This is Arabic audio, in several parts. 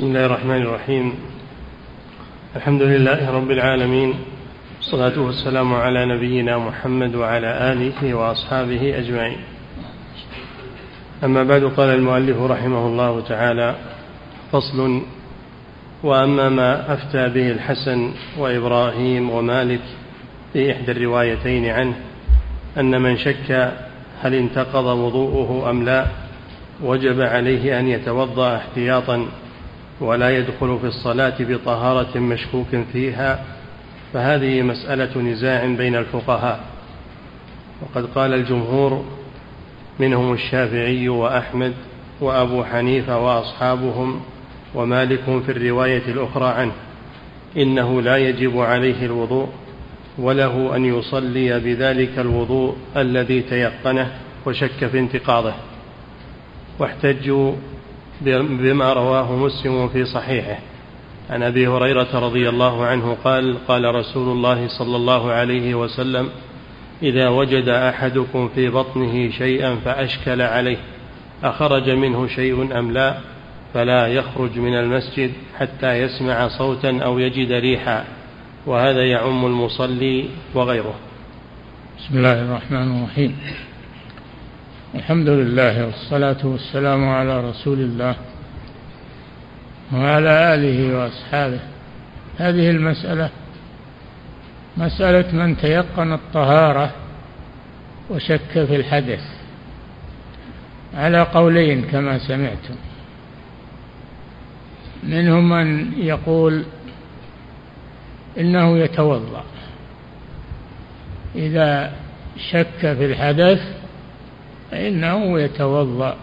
بسم الله الرحمن الرحيم. الحمد لله رب العالمين. والصلاة والسلام على نبينا محمد وعلى آله وأصحابه أجمعين. أما بعد قال المؤلف رحمه الله تعالى فصل وأما ما أفتى به الحسن وإبراهيم ومالك في إحدى الروايتين عنه أن من شك هل انتقض وضوءه أم لا وجب عليه أن يتوضأ احتياطا ولا يدخل في الصلاة بطهارة مشكوك فيها فهذه مسألة نزاع بين الفقهاء. وقد قال الجمهور منهم الشافعي وأحمد وأبو حنيفة وأصحابهم ومالك في الرواية الأخرى عنه إنه لا يجب عليه الوضوء وله أن يصلي بذلك الوضوء الذي تيقنه وشك في انتقاضه. واحتجوا بما رواه مسلم في صحيحه. عن أبي هريرة رضي الله عنه قال قال رسول الله صلى الله عليه وسلم إذا وجد أحدكم في بطنه شيئا فأشكل عليه أخرج منه شيء أم لا فلا يخرج من المسجد حتى يسمع صوتا أو يجد ريحا وهذا يعم المصلي وغيره. بسم الله الرحمن الرحيم. الحمد لله والصلاة والسلام على رسول الله وعلى آله وأصحابه. هذه المسألة مسألة من تيقن الطهارة وشك في الحدث. على قولين كما سمعتم. منهم من يقول إنه يتوضأ إذا شك في الحدث فإنه يتوضأ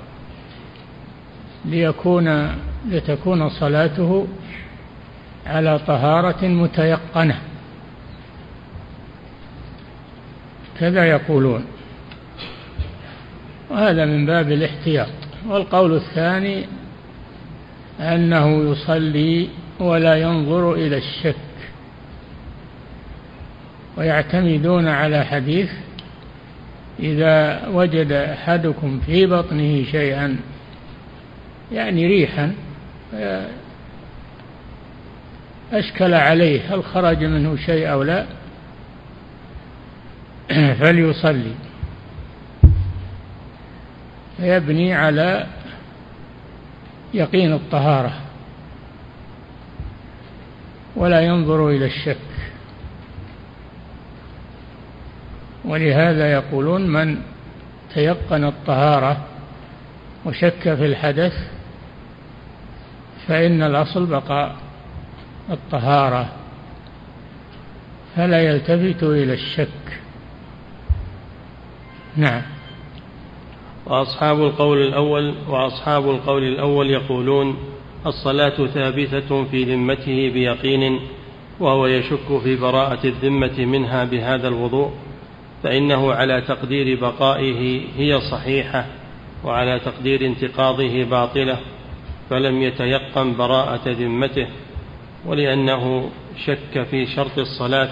ليكون لتكون صلاته على طهارة متيقنة. كذا يقولون. وهذا من باب الاحتياط. والقول الثاني أنه يصلي ولا ينظر إلى الشك. ويعتمدون على حديث إذا وجد أحدكم في بطنه شيئا يعني ريحا أشكل عليه هل خرج منه شيء أو لا؟ فليصلي. فيبني على يقين الطهارة ولا ينظر إلى الشك. ولهذا يقولون من تيقن الطهارة وشك في الحدث فإن الأصل بقاء الطهارة فلا يلتفت إلى الشك. نعم. وأصحاب القول الأول وأصحاب القول الأول يقولون الصلاة ثابتة في ذمته بيقين وهو يشك في براءة الذمة منها بهذا الوضوء. فإنه على تقدير بقائه هي صحيحة وعلى تقدير انتقاضه باطلة فلم يتيقن براءة ذمته ولأنه شك في شرط الصلاة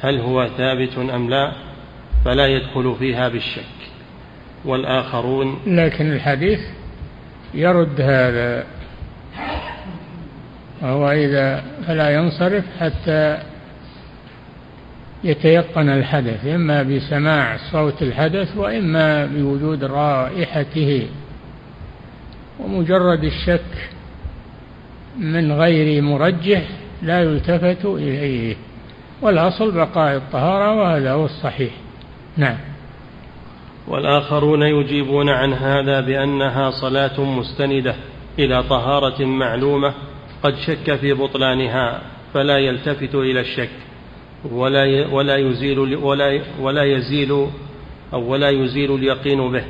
هل هو ثابت أم لا فلا يدخل فيها بالشك. والآخرون لكن الحديث يرد هذا وهو إذا فلا ينصرف حتى يتيقن الحدث إما بسماع صوت الحدث وإما بوجود رائحته. ومجرد الشك من غير مرجح لا يلتفت إليه. والأصل بقاء الطهارة وهذا هو الصحيح. نعم. والآخرون يجيبون عن هذا بأنها صلاة مستندة إلى طهارة معلومة قد شك في بطلانها فلا يلتفت إلى الشك. ولا ولا يزيل ولا ولا يزيل أو ولا يزيل اليقين به.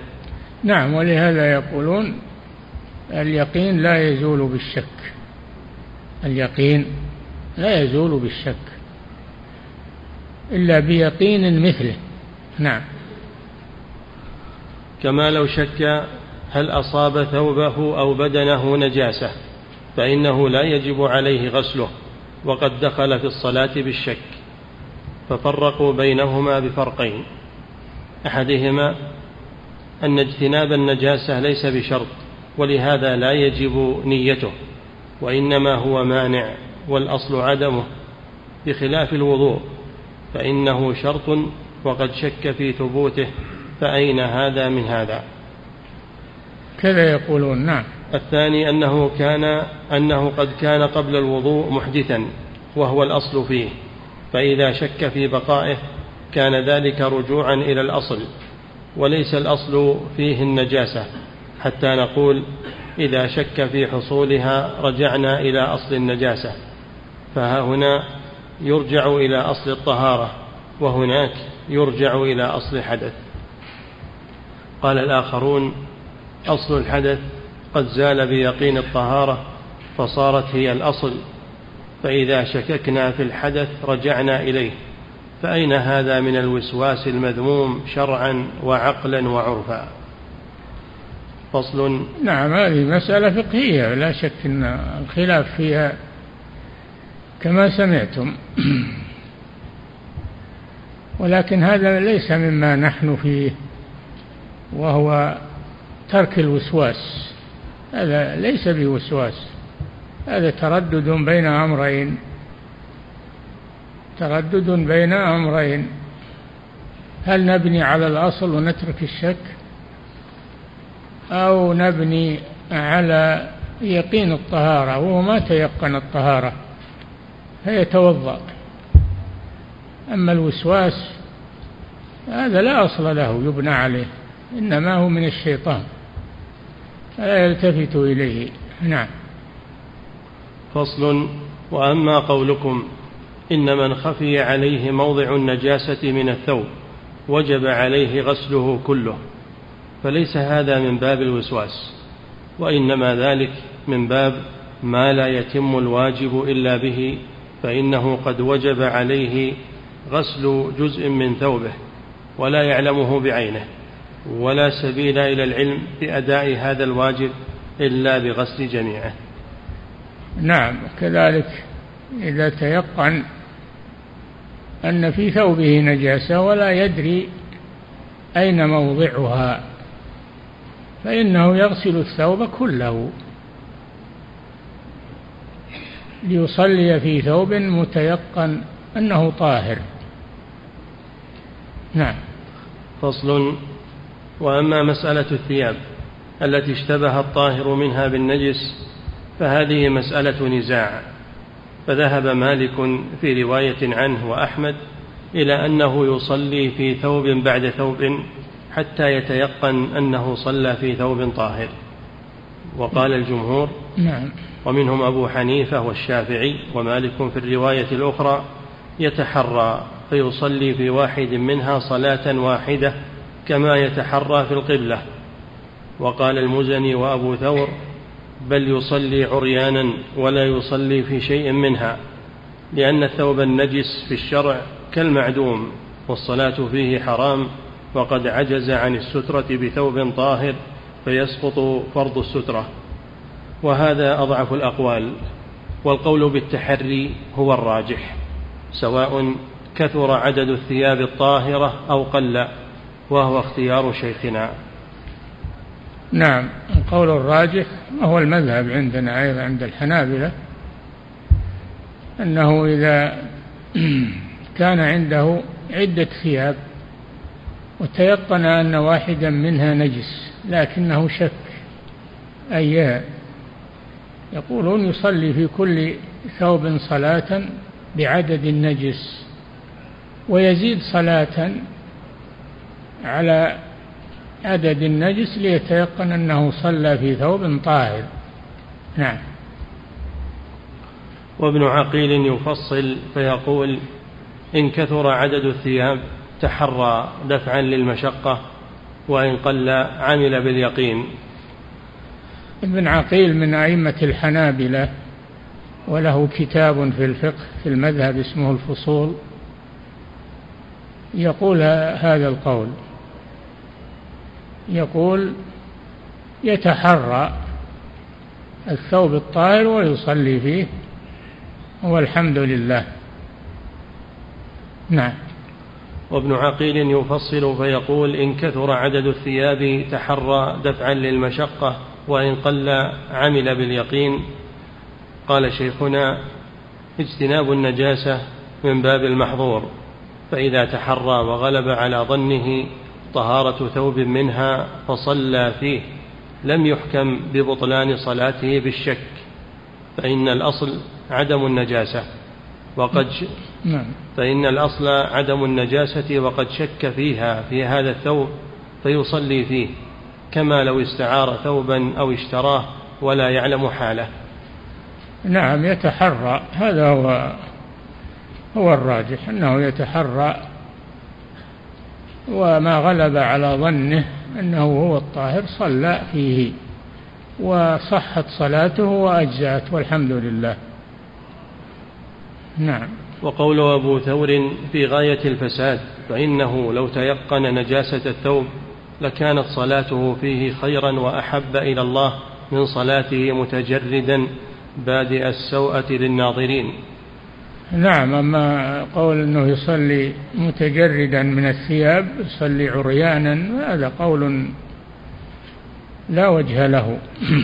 نعم ولهذا يقولون اليقين لا يزول بالشك. اليقين لا يزول بالشك. إلا بيقين مثله. نعم. كما لو شك هل أصاب ثوبه أو بدنه نجاسة فإنه لا يجب عليه غسله وقد دخل في الصلاة بالشك. ففرقوا بينهما بفرقين. أحدهما أن اجتناب النجاسة ليس بشرط ولهذا لا يجب نيته وإنما هو مانع والأصل عدمه. بخلاف الوضوء فإنه شرط وقد شك في ثبوته فأين هذا من هذا؟ كذا يقولون نعم. الثاني أنه كان أنه قد كان قبل الوضوء محدثا وهو الأصل فيه. فإذا شك في بقائه كان ذلك رجوعا إلى الأصل وليس الأصل فيه النجاسة حتى نقول إذا شك في حصولها رجعنا إلى أصل النجاسة. فها هنا يرجع إلى أصل الطهارة وهناك يرجع إلى أصل حدث قال الآخرون أصل الحدث قد زال بيقين الطهارة فصارت هي الأصل. فإذا شككنا في الحدث رجعنا إليه. فأين هذا من الوسواس المذموم شرعا وعقلا وعرفا؟ فصل. نعم هذه مسألة فقهية لا شك أن الخلاف فيها كما سمعتم. ولكن هذا ليس مما نحن فيه وهو ترك الوسواس. هذا ليس بوسواس. هذا تردد بين أمرين. تردد بين أمرين. هل نبني على الأصل ونترك الشك؟ أو نبني على يقين الطهارة وهو ما تيقن الطهارة فيتوضأ. أما الوسواس هذا لا أصل له يبنى عليه إنما هو من الشيطان فلا يلتفت إليه. نعم. فصل وأما قولكم إن من خفي عليه موضع النجاسة من الثوب وجب عليه غسله كله فليس هذا من باب الوسواس وإنما ذلك من باب ما لا يتم الواجب إلا به فإنه قد وجب عليه غسل جزء من ثوبه ولا يعلمه بعينه ولا سبيل إلى العلم بأداء هذا الواجب إلا بغسل جميعه. نعم كذلك إذا تيقن أن في ثوبه نجاسة ولا يدري أين موضعها فإنه يغسل الثوب كله ليصلي في ثوب متيقن أنه طاهر. نعم. فصل. وأما مسألة الثياب التي اشتبه الطاهر منها بالنجس فهذه مسألة نزاع. فذهب مالك في رواية عنه وأحمد إلى أنه يصلي في ثوب بعد ثوب حتى يتيقن أنه صلى في ثوب طاهر. وقال الجمهور نعم. ومنهم أبو حنيفة والشافعي ومالك في الرواية الأخرى يتحرى فيصلي في واحد منها صلاة واحدة كما يتحرى في القبلة. وقال المزني وأبو ثور بل يصلي عريانا ولا يصلي في شيء منها لأن الثوب النجس في الشرع كالمعدوم والصلاة فيه حرام وقد عجز عن السترة بثوب طاهر فيسقط فرض السترة. وهذا أضعف الأقوال والقول بالتحري هو الراجح سواء كثر عدد الثياب الطاهرة أو قل وهو اختيار شيخنا. نعم القول الراجح وهو المذهب عندنا أيضا عند الحنابلة أنه إذا كان عنده عدة ثياب وتيقن أن واحدا منها نجس لكنه شك أيها يقولون يصلي في كل ثوب صلاة بعدد النجس ويزيد صلاة على عدد النجس ليتيقن أنه صلى في ثوب طاهر. نعم. وابن عقيل يفصل فيقول إن كثر عدد الثياب تحرى دفعا للمشقة وإن قل عمل باليقين. ابن عقيل من أئمة الحنابلة وله كتاب في الفقه في المذهب اسمه الفصول يقول هذا القول يقول يتحرى الثوب الطاهر ويصلي فيه والحمد لله. نعم. وابن عقيل يفصل فيقول إن كثر عدد الثياب تحرى دفعا للمشقة وإن قل عمل باليقين. قال شيخنا اجتناب النجاسة من باب المحظور فإذا تحرى وغلب على ظنه طهارة ثوب منها فصلى فيه لم يحكم ببطلان صلاته بالشك فإن الأصل عدم النجاسة وقد نعم. فإن الأصل عدم النجاسة وقد شك فيها في هذا الثوب فيصلي فيه كما لو استعار ثوبا أو اشتراه ولا يعلم حاله نعم يتحرى هذا هو هو الراجح أنه يتحرى وما غلب على ظنه أنه هو الطاهر صلى فيه وصحت صلاته وأجزأت والحمد لله. نعم. وقول أبو ثور في غاية الفساد فإنه لو تيقن نجاسة الثوب لكانت صلاته فيه خيرا وأحب إلى الله من صلاته متجردا بادئ السوءة للناظرين. نعم أما قول أنه يصلي متجردا من الثياب يصلي عريانا هذا قول لا وجه له.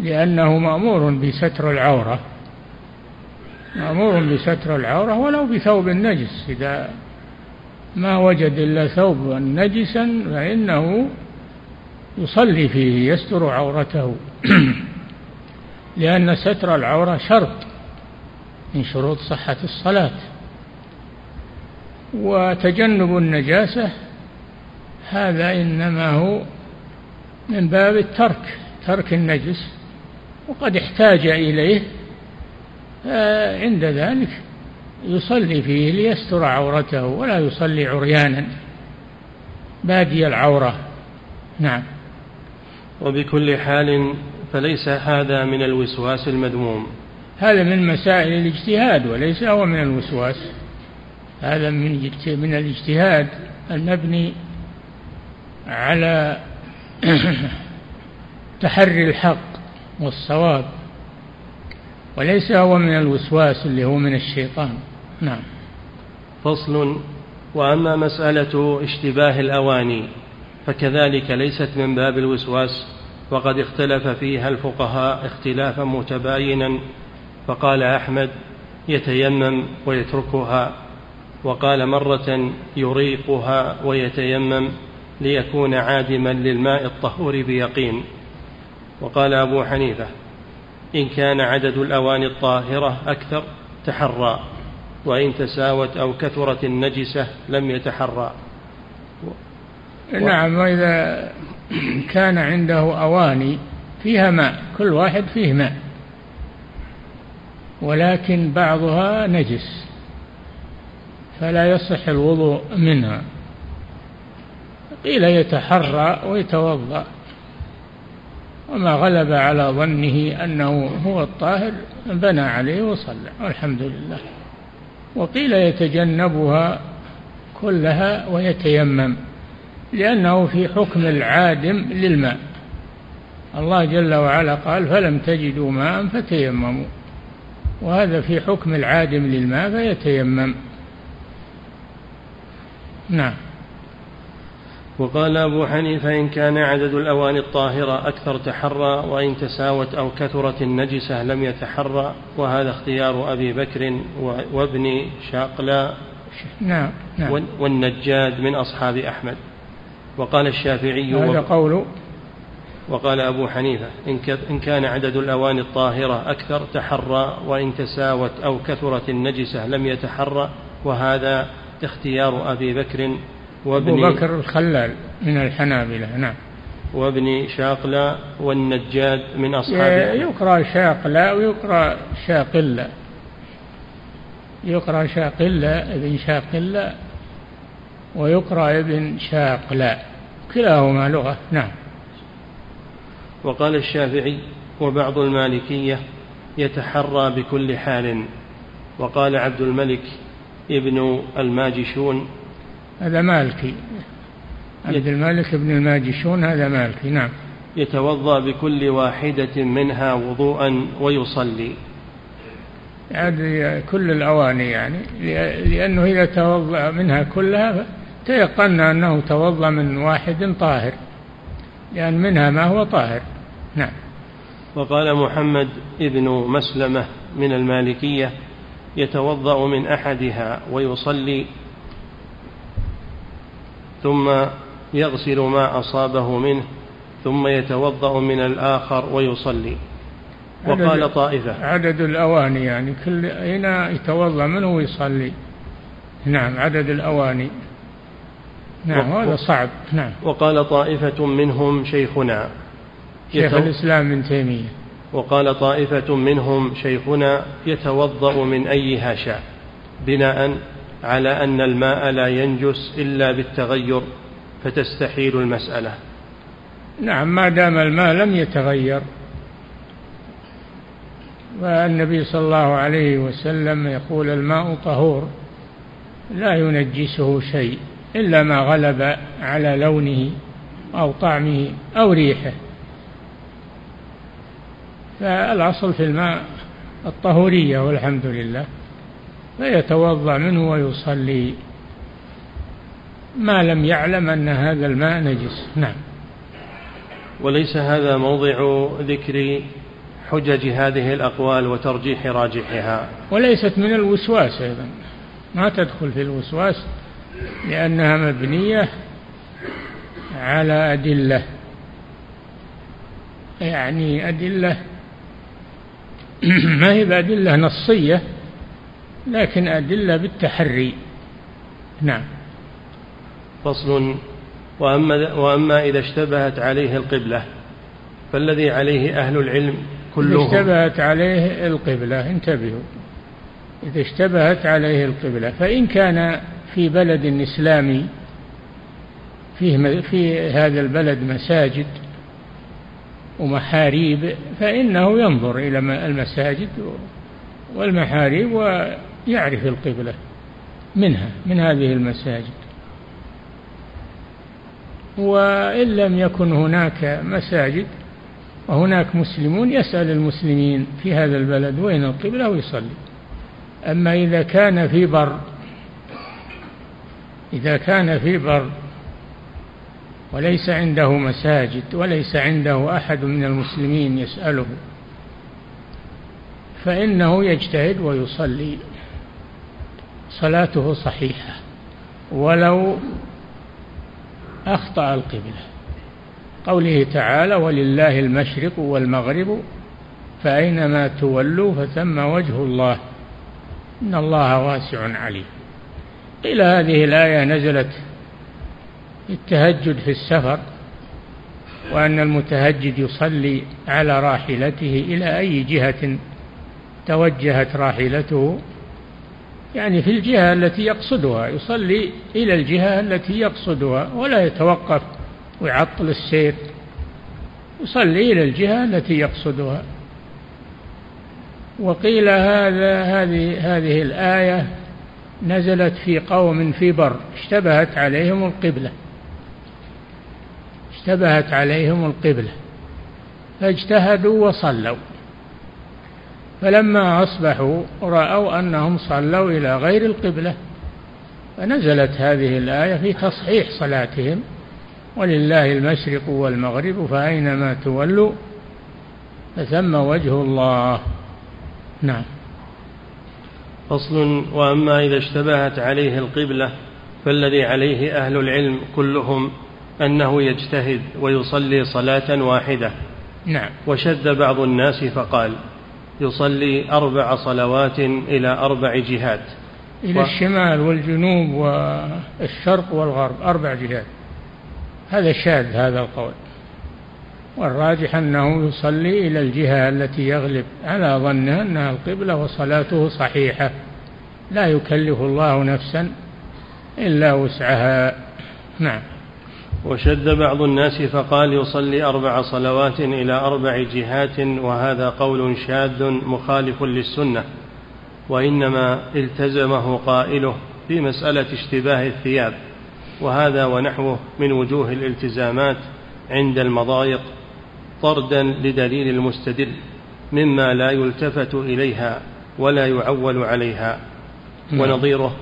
لأنه مأمور بستر العورة مأمور بستر العورة ولو بثوب نجس إذا ما وجد إلا ثوبا نجسا فإنه يصلي فيه يستر عورته. لأن ستر العورة شرط. من شروط صحة الصلاة. وتجنب النجاسة هذا إنما هو من باب الترك ترك النجس وقد احتاج إليه عند ذلك يصلي فيه ليستر عورته ولا يصلي عريانا. بادي العورة. نعم. وبكل حال فليس هذا من الوسواس المذموم. هذا من مسائل الاجتهاد وليس هو من الوسواس. هذا من من الاجتهاد المبني على تحري الحق والصواب وليس هو من الوسواس اللي هو من الشيطان. نعم. فصل. وأما مسألة اشتباه الأواني فكذلك ليست من باب الوسواس وقد اختلف فيها الفقهاء اختلافا متباينا فقال أحمد يتيمم ويتركها وقال مرة يريقها ويتيمم ليكون عادما للماء الطهور بيقين. وقال أبو حنيفة إن كان عدد الاواني الطاهرة أكثر تحرى وإن تساوت أو كثرت النجسة لم يتحرى. نعم وإذا كان عنده أواني فيها ماء كل واحد فيه ماء. ولكن بعضها نجس فلا يصح الوضوء منها. قيل يتحرى ويتوضأ وما غلب على ظنه أنه هو الطاهر بنى عليه وصلى والحمد لله. وقيل يتجنبها كلها ويتيمم لأنه في حكم العادم للماء. الله جل وعلا قال فلم تجدوا ماء فتيمموا. وهذا في حكم العادم للماء فيتيمم. نعم. وقال أبو حنيفة إن كان عدد الأواني الطاهرة أكثر تحرى وإن تساوت أو كثرت النجسة لم يتحرى وهذا اختيار أبي بكر وابن شاقلا نعم, نعم. والنجاد من أصحاب أحمد. وقال الشافعي هذا قول وقال أبو حنيفة إن كان عدد الأواني الطاهرة أكثر تحرى وإن تساوت أو كثرت النجسة لم يتحرى وهذا اختيار أبي بكر وابن أبو بكر الخلال من الحنابلة نعم. وابن شاقلة والنجاد من أصحاب يقرأ شاقلة ويقرأ شاقلة. يقرأ شاقلة ابن شاقلة ويقرأ ابن شاقلة. كلاهما لغة نعم. وقال الشافعي وبعض المالكية يتحرى بكل حال. وقال عبد الملك ابن الماجشون. هذا مالكي. عبد الملك بن الماجشون هذا مالكي نعم. يتوضأ بكل واحدة منها وضوءا ويصلي. يعني كل الأواني يعني لأنه إذا توضأ منها كلها تيقنا أنه توضأ من واحد طاهر. لأن منها ما هو طاهر. نعم. وقال محمد ابن مسلمة من المالكية يتوضأ من أحدها ويصلي ثم يغسل ما أصابه منه ثم يتوضأ من الآخر ويصلي. وقال طائفة. عدد الأواني يعني كل أين يتوضأ منه ويصلي. نعم عدد الأواني. نعم هذا صعب. نعم. وقال طائفة منهم شيخنا. شيخ الإسلام ابن تيمية. وقال طائفة منهم شيخنا يتوضأ من أيها شاء بناء على أن الماء لا ينجس إلا بالتغير فتستحيل المسألة. نعم ما دام الماء لم يتغير والنبي صلى الله عليه وسلم يقول الماء طهور لا ينجسه شيء. إلا ما غلب على لونه أو طعمه أو ريحه. فالأصل في الماء الطهورية والحمد لله فيتوضأ منه ويصلي. ما لم يعلم أن هذا الماء نجس. نعم. وليس هذا موضع ذكر حجج هذه الأقوال وترجيح راجحها. وليست من الوسواس أيضا. ما تدخل في الوسواس لأنها مبنية على أدلة. يعني أدلة ما هي بأدلة نصية لكن أدلة بالتحري. نعم. فصل. وأما, وأما إذا اشتبهت عليه القبلة فالذي عليه أهل العلم كلهم. إذا اشتبهت عليه القبلة انتبهوا. إذا اشتبهت عليه القبلة فإن كان في بلد إسلامي فيه في هذا البلد مساجد ومحاريب فإنه ينظر إلى المساجد والمحاريب ويعرف القبلة منها من هذه المساجد. وإن لم يكن هناك مساجد وهناك مسلمون يسأل المسلمين في هذا البلد وين القبلة ويصلي. أما إذا كان في بر إذا كان في بر وليس عنده مساجد وليس عنده أحد من المسلمين يسأله فإنه يجتهد ويصلي. صلاته صحيحة ولو أخطأ القبلة. قوله تعالى ولله المشرق والمغرب فأينما تولوا فثم وجه الله. إن الله واسع عليم. قيل هذه الآية نزلت التهجد في السفر وأن المتهجد يصلي على راحلته إلى أي جهة توجهت راحلته يعني في الجهة التي يقصدها يصلي إلى الجهة التي يقصدها ولا يتوقف ويعطل السير يصلي إلى الجهة التي يقصدها. وقيل هذا هذه هذه الآية نزلت في قوم في بر اشتبهت عليهم القبلة. اشتبهت عليهم القبلة. فاجتهدوا وصلوا. فلما أصبحوا رأوا أنهم صلوا إلى غير القبلة. فنزلت هذه الآية في تصحيح صلاتهم. ولله المشرق والمغرب فأينما تولوا فثم وجه الله. نعم. فصل وأما إذا اشتبهت عليه القبلة فالذي عليه أهل العلم كلهم أنه يجتهد ويصلي صلاة واحدة. نعم. وشد بعض الناس فقال يصلي أربع صلوات إلى أربع جهات. إلى و... الشمال والجنوب والشرق والغرب أربع جهات. هذا شاذ هذا القول. والراجح أنه يصلي إلى الجهة التي يغلب على ظنه أنها القبلة وصلاته صحيحة. لا يكلف الله نفسا إلا وسعها. نعم. وشد بعض الناس فقال يصلي أربع صلوات إلى أربع جهات وهذا قول شاذ مخالف للسنة وإنما التزمه قائله في مسألة اشتباه الثياب وهذا ونحوه من وجوه الالتزامات عند المضايق. طردا لدليل المستدل مما لا يلتفت إليها ولا يعول عليها. ونظيره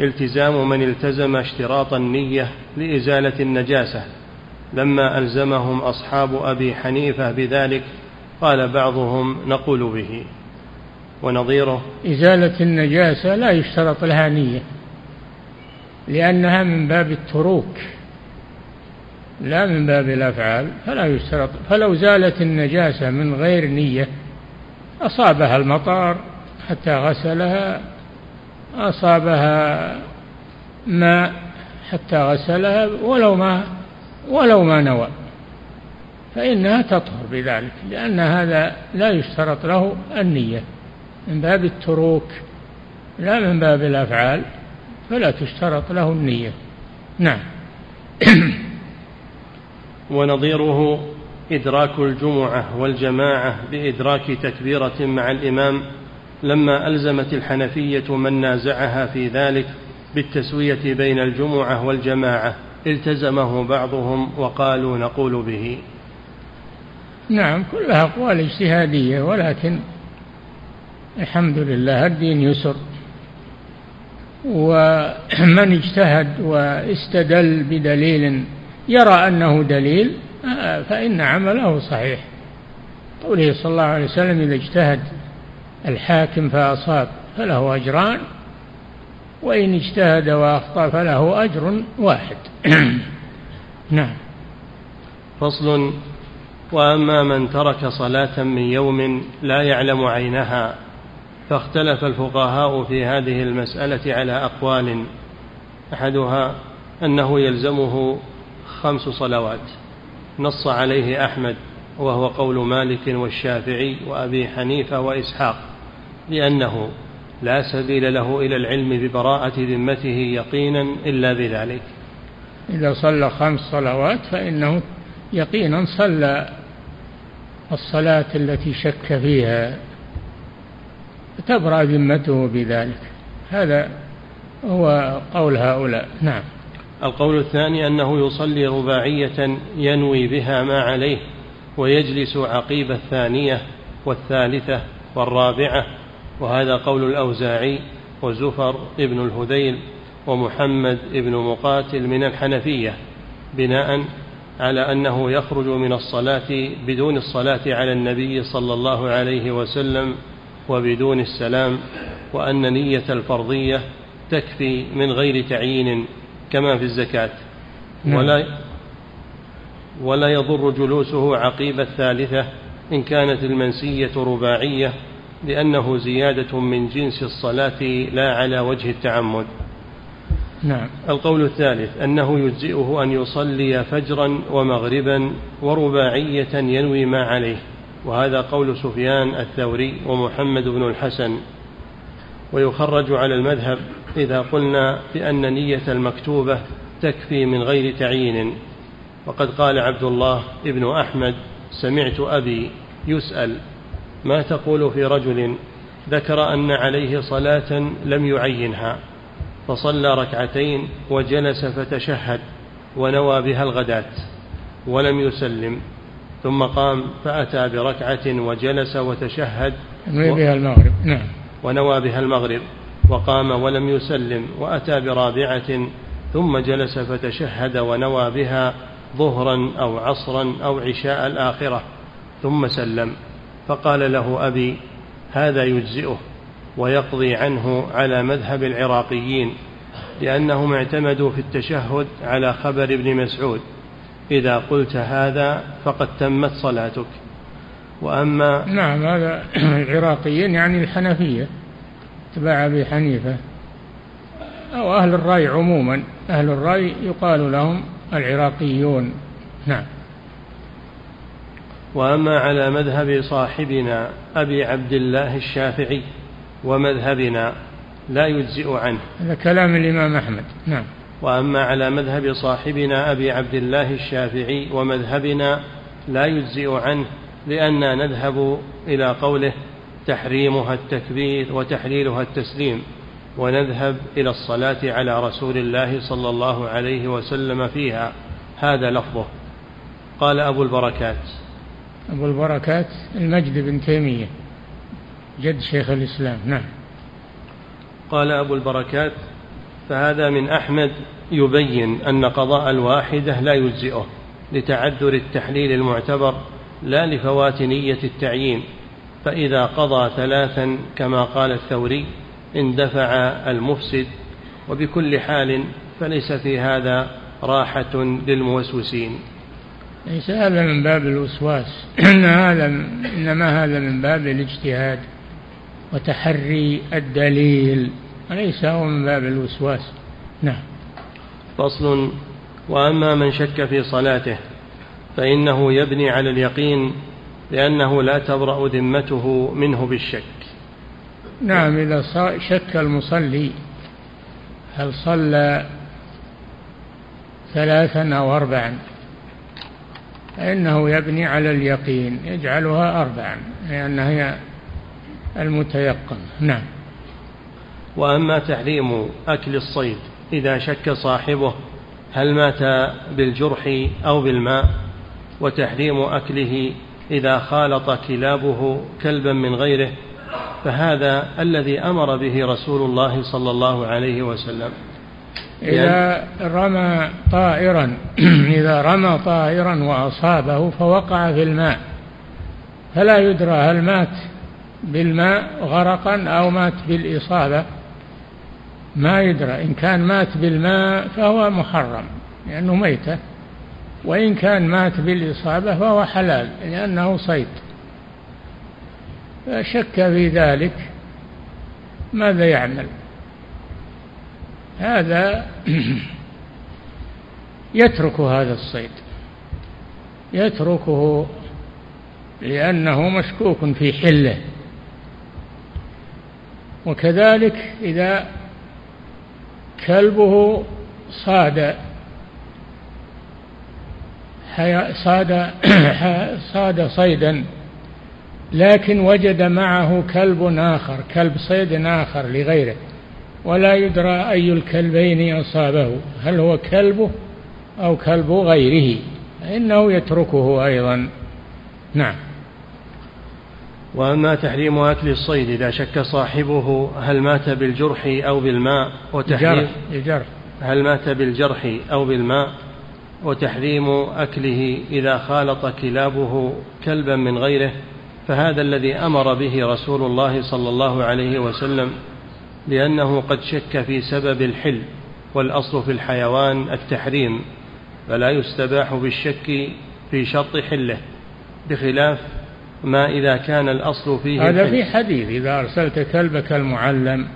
التزام من التزم اشتراط النية لإزالة النجاسة. لما ألزمهم أصحاب أبي حنيفة بذلك قال بعضهم نقول به. ونظيره إزالة النجاسة لا يشترط لها نية لأنها من باب التروك. لا من باب الأفعال فلا يشترط. فلو زالت النجاسة من غير نية أصابها المطار حتى غسلها أصابها ماء حتى غسلها ولو ما ولو ما نوى. فإنها تطهر بذلك لأن هذا لا يشترط له النية. من باب التروك لا من باب الأفعال فلا تشترط له النية. نعم. ونظيره إدراك الجمعة والجماعة بإدراك تكبيرة مع الإمام لما ألزمت الحنفية من نازعها في ذلك بالتسوية بين الجمعة والجماعة التزمه بعضهم وقالوا نقول به. نعم كلها أقوال اجتهادية ولكن الحمد لله الدين يسر. ومن اجتهد واستدل بدليل يرى أنه دليل فإن عمله صحيح. قوله صلى الله عليه وسلم إذا اجتهد الحاكم فأصاب فله أجران وإن اجتهد وأخطأ فله أجر واحد. نعم. فصل وأما من ترك صلاة من يوم لا يعلم عينها فاختلف الفقهاء في هذه المسألة على أقوال. أحدها أنه يلزمه خمس صلوات. نص عليه أحمد وهو قول مالك والشافعي وأبي حنيفة وإسحاق لأنه لا سبيل له إلى العلم ببراءة ذمته يقينا إلا بذلك. إذا صلى خمس صلوات فإنه يقينا صلى الصلاة التي شك فيها. تبرأ ذمته بذلك. هذا هو قول هؤلاء. نعم. القول الثاني أنه يصلي رباعية ينوي بها ما عليه ويجلس عقيب الثانية والثالثة والرابعة وهذا قول الأوزاعي وزفر ابن الهذيل ومحمد ابن مقاتل من الحنفية بناء على أنه يخرج من الصلاة بدون الصلاة على النبي صلى الله عليه وسلم وبدون السلام وأن نية الفرضية تكفي من غير تعيين كما في الزكاة. نعم. ولا ولا يضر جلوسه عقيب الثالثة إن كانت المنسية رباعية لأنه زيادة من جنس الصلاة لا على وجه التعمد. نعم. القول الثالث أنه يجزئه أن يصلي فجرا ومغربا ورباعية ينوي ما عليه. وهذا قول سفيان الثوري ومحمد بن الحسن. ويخرج على المذهب إذا قلنا بأن نية المكتوبة تكفي من غير تعيين. وقد قال عبد الله ابن أحمد سمعت أبي يسأل ما تقول في رجل ذكر أن عليه صلاة لم يعينها؟ فصلى ركعتين وجلس فتشهد ونوى بها الغداة ولم يسلم. ثم قام فأتى بركعة وجلس وتشهد ونوى بها المغرب. نعم. ونوى بها المغرب وقام ولم يسلم وأتى برابعة ثم جلس فتشهد ونوى بها ظهرا أو عصرا أو عشاء الآخرة ثم سلم. فقال له أبي هذا يجزئه ويقضي عنه على مذهب العراقيين لأنهم اعتمدوا في التشهد على خبر ابن مسعود إذا قلت هذا فقد تمت صلاتك. وأما نعم هذا العراقيين يعني الحنفية اتباع أبي حنيفة. أو أهل الرأي عموما أهل الرأي يقال لهم العراقيون. نعم. وأما على مذهب صاحبنا أبي عبد الله الشافعي ومذهبنا لا يجزئ عنه. هذا كلام الإمام أحمد. نعم. وأما على مذهب صاحبنا أبي عبد الله الشافعي ومذهبنا لا يجزئ عنه. لأننا نذهب إلى قوله تحريمها التكبير وتحليلها التسليم ونذهب إلى الصلاة على رسول الله صلى الله عليه وسلم فيها. هذا لفظه. قال أبو البركات. أبو البركات المجد بن تيمية جد شيخ الإسلام. نعم. قال أبو البركات فهذا من أحمد يبين أن قضاء الواحدة لا يجزئه لتعذر التحليل المعتبر لا لفوات نية التعيين فإذا قضى ثلاثا كما قال الثوري اندفع المفسد وبكل حال فليس في هذا راحة للموسوسين. ليس هذا من باب الوسواس إن هذا إنما هذا من باب الاجتهاد وتحري الدليل وليس هو من باب الوسواس. نعم. فصل وأما من شك في صلاته فإنه يبني على اليقين لأنه لا تبرأ ذمته منه بالشك. نعم إذا شك المصلي هل صلى ثلاثا أو أربعا فإنه يبني على اليقين يجعلها أربعا لأنها هي المتيقن. نعم. وأما تحريم أكل الصيد إذا شك صاحبه هل مات بالجرح أو بالماء؟ وتحريم أكله إذا خالط كلابه كلبا من غيره فهذا الذي أمر به رسول الله صلى الله عليه وسلم. إذا رمى طائرا إذا رمى طائرا وأصابه فوقع في الماء. فلا يدرى هل مات بالماء غرقا أو مات بالإصابة. ما يدرى إن كان مات بالماء فهو محرم لأنه ميتة. وإن كان مات بالإصابة فهو حلال لأنه صيد. فشك في ذلك. ماذا يعمل؟ هذا يترك هذا الصيد. يتركه لأنه مشكوك في حله. وكذلك إذا كلبه صاد صاد صاد صيدا لكن وجد معه كلب آخر كلب صيد آخر لغيره ولا يدرى أي الكلبين أصابه هل هو كلبه أو كلب غيره فإنه يتركه أيضا. نعم. وأما تحريم أكل الصيد إذا شك صاحبه هل مات بالجرح أو بالماء؟ وتحريم الجرح هل مات بالجرح أو بالماء؟ وتحريم أكله إذا خالط كلابه كلبا من غيره فهذا الذي أمر به رسول الله صلى الله عليه وسلم لأنه قد شك في سبب الحل والأصل في الحيوان التحريم فلا يستباح بالشك في شرط حله بخلاف ما إذا كان الأصل فيه هذا في حديث إذا أرسلت كلبك المعلم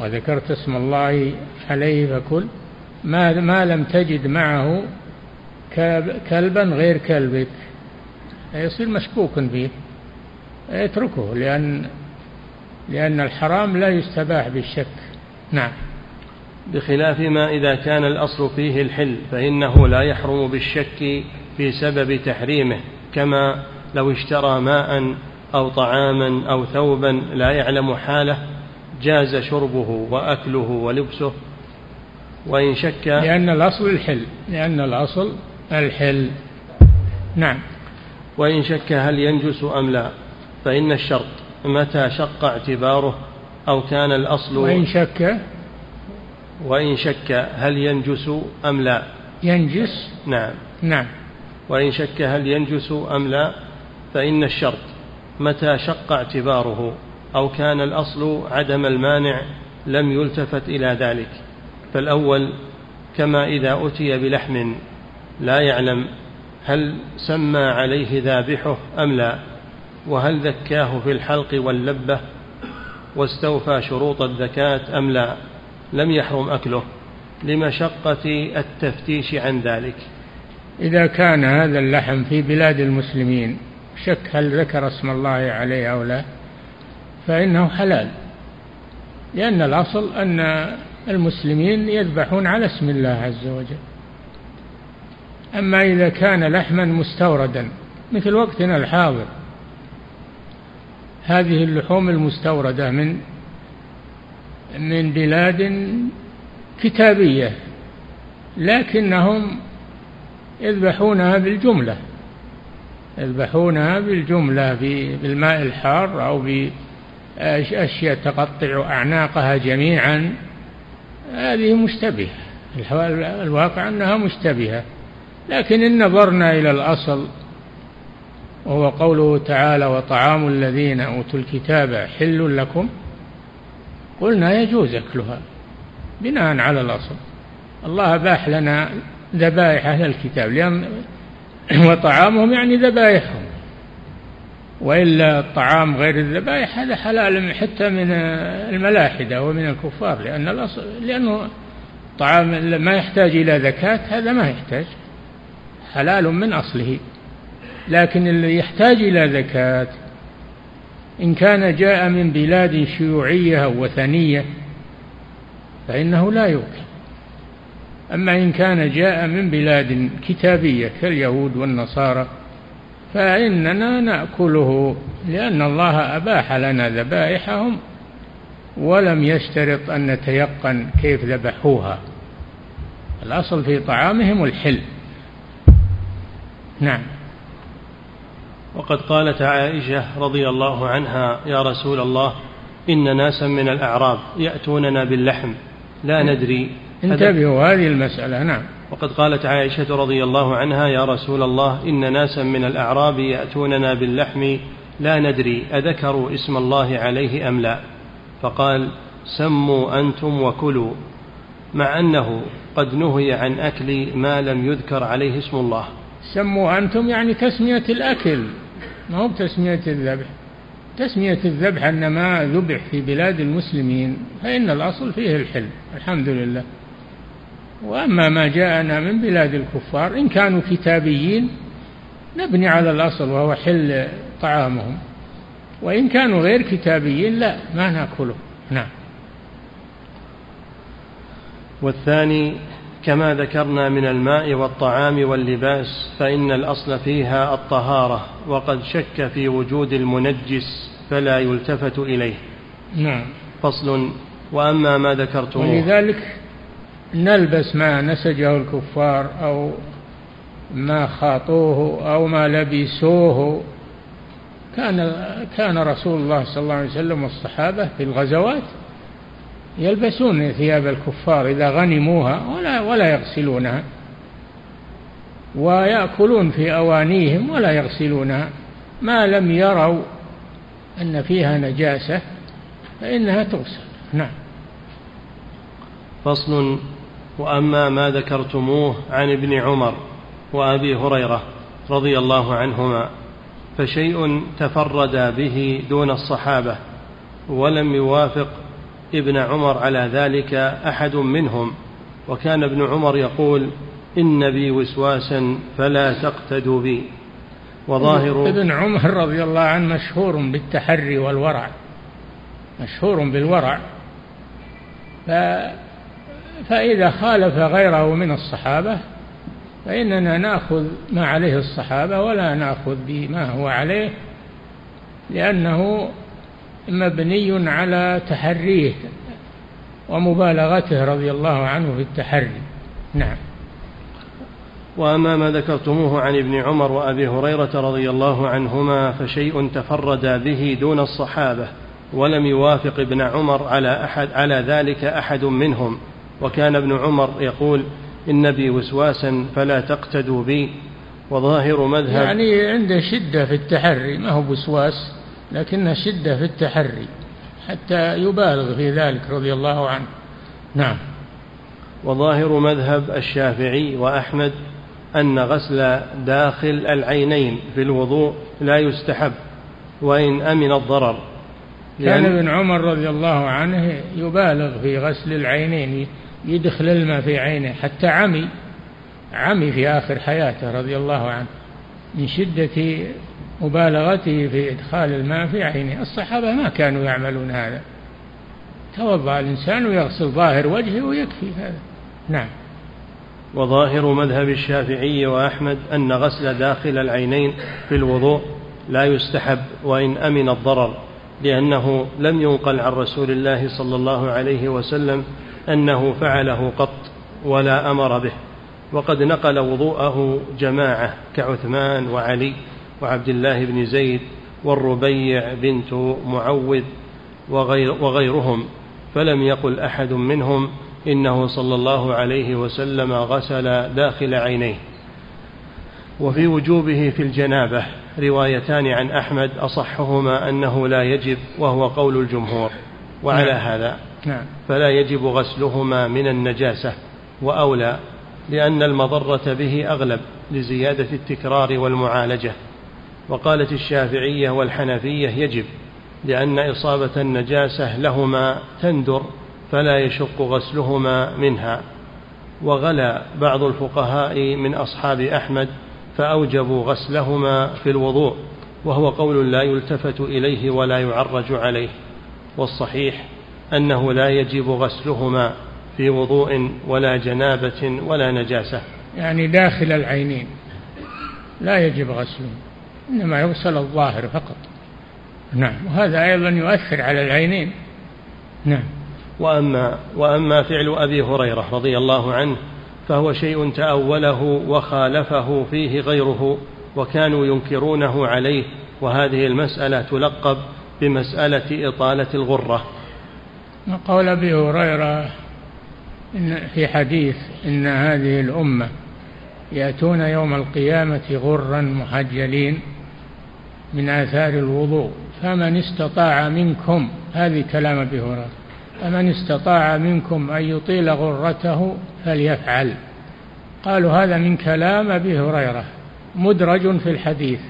وذكرت اسم الله عليه فكل ما, ما لم تجد معه كلبا غير كلبك. يصير مشكوك فيه اتركه لأن لأن الحرام لا يستباح بالشك. نعم. بخلاف ما إذا كان الأصل فيه الحل فإنه لا يحرم بالشك في سبب تحريمه كما لو اشترى ماء أو طعاما أو ثوبا لا يعلم حاله جاز شربه وأكله ولبسه. وإن شك لأن الأصل الحل لأن الأصل الحل. نعم. وإن شك هل ينجس أم لا فإن الشرط متى شق اعتباره أو كان الأصل وإن شك؟ وإن شك هل ينجس أم لا. ينجس؟ نعم. نعم. وإن شك هل ينجس أم لا فإن الشرط متى شق اعتباره أو كان الأصل عدم المانع لم يلتفت إلى ذلك. فالأول كما إذا أتي بلحم لا يعلم هل سمى عليه ذابحه أم لا وهل ذكاه في الحلق واللبة واستوفى شروط الذكاة أم لا. لم يحرم أكله لمشقة التفتيش عن ذلك. إذا كان هذا اللحم في بلاد المسلمين شك هل ذكر اسم الله عليه أو لا فإنه حلال. لأن الأصل أن المسلمين يذبحون على اسم الله عز وجل. أما إذا كان لحما مستوردا مثل وقتنا الحاضر هذه اللحوم المستوردة من من بلاد كتابية لكنهم يذبحونها بالجملة يذبحونها بالجملة بالماء الحار أو بأشياء تقطع أعناقها جميعا. هذه مشتبهة الواقع أنها مشتبهة. لكن إن نظرنا إلى الأصل وهو قوله تعالى وطعام الذين أوتوا الكتاب حل لكم قلنا يجوز أكلها بناء على الأصل. الله أباح لنا ذبائح أهل الكتاب لأن وطعامهم يعني ذبائحهم. وإلا الطعام غير الذبائح هذا حلال حتى من الملاحدة ومن الكفار لأن الأصل لأنه طعام ما يحتاج إلى زكاة هذا ما يحتاج. حلال من أصله. لكن اللي يحتاج إلى زكاة إن كان جاء من بلاد شيوعية أو وثنية فإنه لا يؤكل أما إن كان جاء من بلاد كتابية كاليهود والنصارى فإننا نأكله لأن الله أباح لنا ذبائحهم ولم يشترط أن نتيقن كيف ذبحوها. الأصل في طعامهم الحل. نعم. وقد قالت عائشة رضي الله عنها يا رسول الله إن ناسا من الأعراب يأتوننا باللحم لا ندري انتبهوا هذه المسألة نعم. وقد قالت عائشة رضي الله عنها يا رسول الله إن ناسا من الأعراب يأتوننا باللحم لا ندري أذكروا اسم الله عليه أم لا. فقال سموا أنتم وكلوا مع أنه قد نهي عن أكل ما لم يذكر عليه اسم الله. سموا أنتم يعني تسمية الأكل. ما هو بتسمية الذبح؟ تسمية الذبح أن ما ذبح في بلاد المسلمين فإن الأصل فيه الحل الحمد لله. وأما ما جاءنا من بلاد الكفار إن كانوا كتابيين نبني على الأصل وهو حل طعامهم. وإن كانوا غير كتابيين لا ما نأكله. نعم. والثاني كما ذكرنا من الماء والطعام واللباس فإن الأصل فيها الطهارة وقد شك في وجود المنجس فلا يلتفت إليه. نعم. فصل. وأما ما ذكرتموه. ولذلك نلبس ما نسجه الكفار أو ما خاطوه أو ما لبسوه. كان كان رسول الله صلى الله عليه وسلم والصحابة في الغزوات يلبسون ثياب الكفار إذا غنموها ولا ولا يغسلونها ويأكلون في أوانيهم ولا يغسلونها. ما لم يروا أن فيها نجاسة فإنها تغسل. نعم. فصل. وأما ما ذكرتموه عن ابن عمر وأبي هريرة رضي الله عنهما فشيء تفردا به دون الصحابة ولم يوافق ابن عمر على ذلك أحد منهم وكان ابن عمر يقول إن بي وسواسا فلا تقتدوا بي. وظاهر ابن عمر رضي الله عنه مشهور بالتحري والورع مشهور بالورع. ف فإذا خالف غيره من الصحابة فإننا نأخذ ما عليه الصحابة ولا نأخذ بما هو عليه لأنه مبني على تحريه ومبالغته رضي الله عنه في التحري. نعم. وأما ما ذكرتموه عن ابن عمر وأبي هريرة رضي الله عنهما فشيء تفرد به دون الصحابة ولم يوافق ابن عمر على أحد على ذلك أحد منهم. وكان ابن عمر يقول إن بي وسواسا فلا تقتدوا بي. وظاهر مذهب يعني عنده شدة في التحري ما هو وسواس لكنه شدة في التحري حتى يبالغ في ذلك رضي الله عنه. نعم. وظاهر مذهب الشافعي وأحمد أن غسل داخل العينين في الوضوء لا يستحب وإن أمن الضرر. كان ابن عمر رضي الله عنه يبالغ في غسل العينين يدخل الماء في عينه حتى عمي عمي في آخر حياته رضي الله عنه من شدة مبالغته في إدخال الماء في عينه. الصحابة ما كانوا يعملون هذا. توضأ الإنسان ويغسل ظاهر وجهه ويكفي هذا. نعم. وظاهر مذهب الشافعي وأحمد أن غسل داخل العينين في الوضوء لا يستحب وإن أمن الضرر لأنه لم ينقل عن رسول الله صلى الله عليه وسلم أنه فعله قط ولا أمر به. وقد نقل وضوءه جماعة كعثمان وعلي وعبد الله بن زيد والربيع بنت معوذ وغير وغيرهم فلم يقل أحد منهم إنه صلى الله عليه وسلم غسل داخل عينيه وفي وجوبه في الجنابة روايتان عن أحمد أصحهما أنه لا يجب وهو قول الجمهور وعلى نعم. هذا نعم. فلا يجب غسلهما من النجاسة وأولى لأن المضرة به أغلب لزيادة التكرار والمعالجة وقالت الشافعية والحنفية يجب لأن إصابة النجاسة لهما تندر فلا يشق غسلهما منها. وغلا بعض الفقهاء من أصحاب أحمد فأوجبوا غسلهما في الوضوء وهو قول لا يلتفت إليه ولا يعرج عليه. والصحيح أنه لا يجب غسلهما في وضوء ولا جنابة ولا نجاسة. يعني داخل العينين لا يجب غسله. إنما يغسل الظاهر فقط. نعم. وهذا أيضا يؤثر على العينين. نعم. وأما وأما فعل أبي هريرة رضي الله عنه فهو شيء تأوله وخالفه فيه غيره وكانوا ينكرونه عليه وهذه المسألة تلقب بمسألة إطالة الغرة. قول أبي هريرة إن في حديث إن هذه الأمة يأتون يوم القيامة غرا محجلين. من آثار الوضوء. فمن استطاع منكم هذه كلام أبي هريرة فمن استطاع منكم أن يطيل غرته فليفعل. قالوا هذا من كلام أبي هريرة مدرج في الحديث.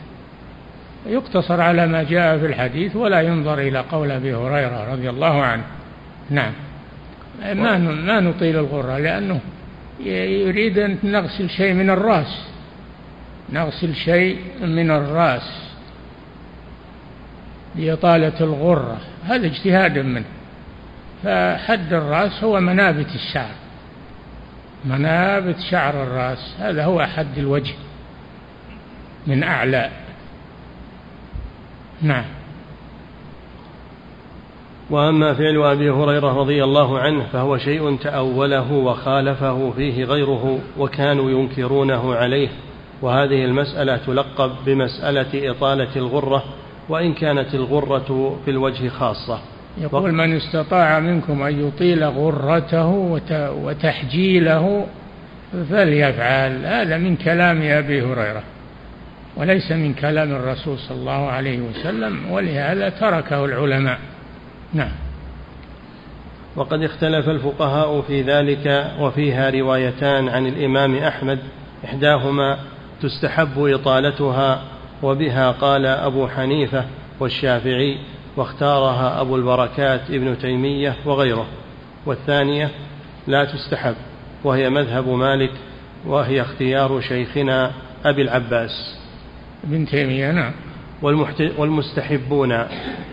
يقتصر على ما جاء في الحديث ولا ينظر إلى قول أبي هريرة رضي الله عنه. نعم. ما ما نطيل الغرة لأنه يريد أن نغسل شيء من الرأس. نغسل شيء من الرأس. لإطالة الغرة هذا اجتهاد منه. فحد الرأس هو منابت الشعر. منابت شعر الرأس هذا هو حد الوجه من أعلى. نعم. وأما فعل أبي هريرة رضي الله عنه فهو شيء تأوله وخالفه فيه غيره وكانوا ينكرونه عليه. وهذه المسألة تلقب بمسألة إطالة الغرة وإن كانت الغرة في الوجه خاصة. يقول من استطاع منكم أن يطيل غرته وتحجيله فليفعل. هذا من كلام أبي هريرة وليس من كلام الرسول صلى الله عليه وسلم ولهذا تركه العلماء. نعم. وقد اختلف الفقهاء في ذلك وفيها روايتان عن الإمام أحمد إحداهما تستحب إطالتها وبها قال أبو حنيفة والشافعي واختارها أبو البركات ابن تيمية وغيره. والثانية لا تستحب وهي مذهب مالك وهي اختيار شيخنا أبي العباس. ابن تيمية نعم. والمستحبون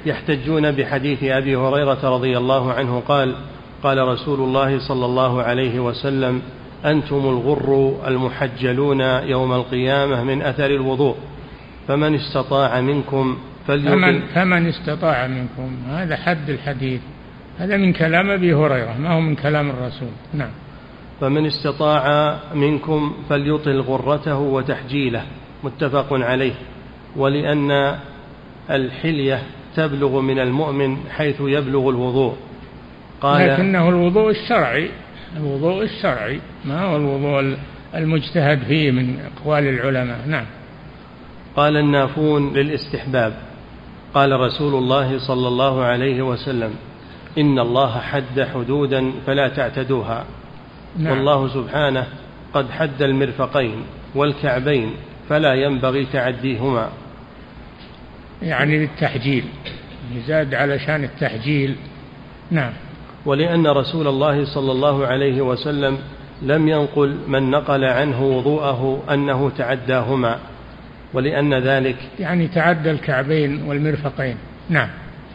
يحتجون بحديث أبي هريرة رضي الله عنه قال قال رسول الله صلى الله عليه وسلم أنتم الغر المحجلون يوم القيامة من أثر الوضوء. فمن استطاع منكم فمن, فمن استطاع منكم. هذا حد الحديث. هذا من كلام أبي هريرة ما هو من كلام الرسول. نعم. فمن استطاع منكم فليطل غرته وتحجيله متفق عليه. ولأن الحلية تبلغ من المؤمن حيث يبلغ الوضوء. قال لكنه الوضوء الشرعي الوضوء الشرعي. ما هو الوضوء المجتهد فيه من أقوال العلماء؟ نعم. قال النافون للاستحباب قال رسول الله صلى الله عليه وسلم إن الله حد حدودا فلا تعتدوها نعم. والله سبحانه قد حد المرفقين والكعبين فلا ينبغي تعديهما. يعني للتحجيل يزاد علشان التحجيل. نعم. ولأن رسول الله صلى الله عليه وسلم لم ينقل من نقل عنه وضوءه أنه تعداهما. ولأن ذلك يعني تعدى الكعبين والمرفقين. نعم.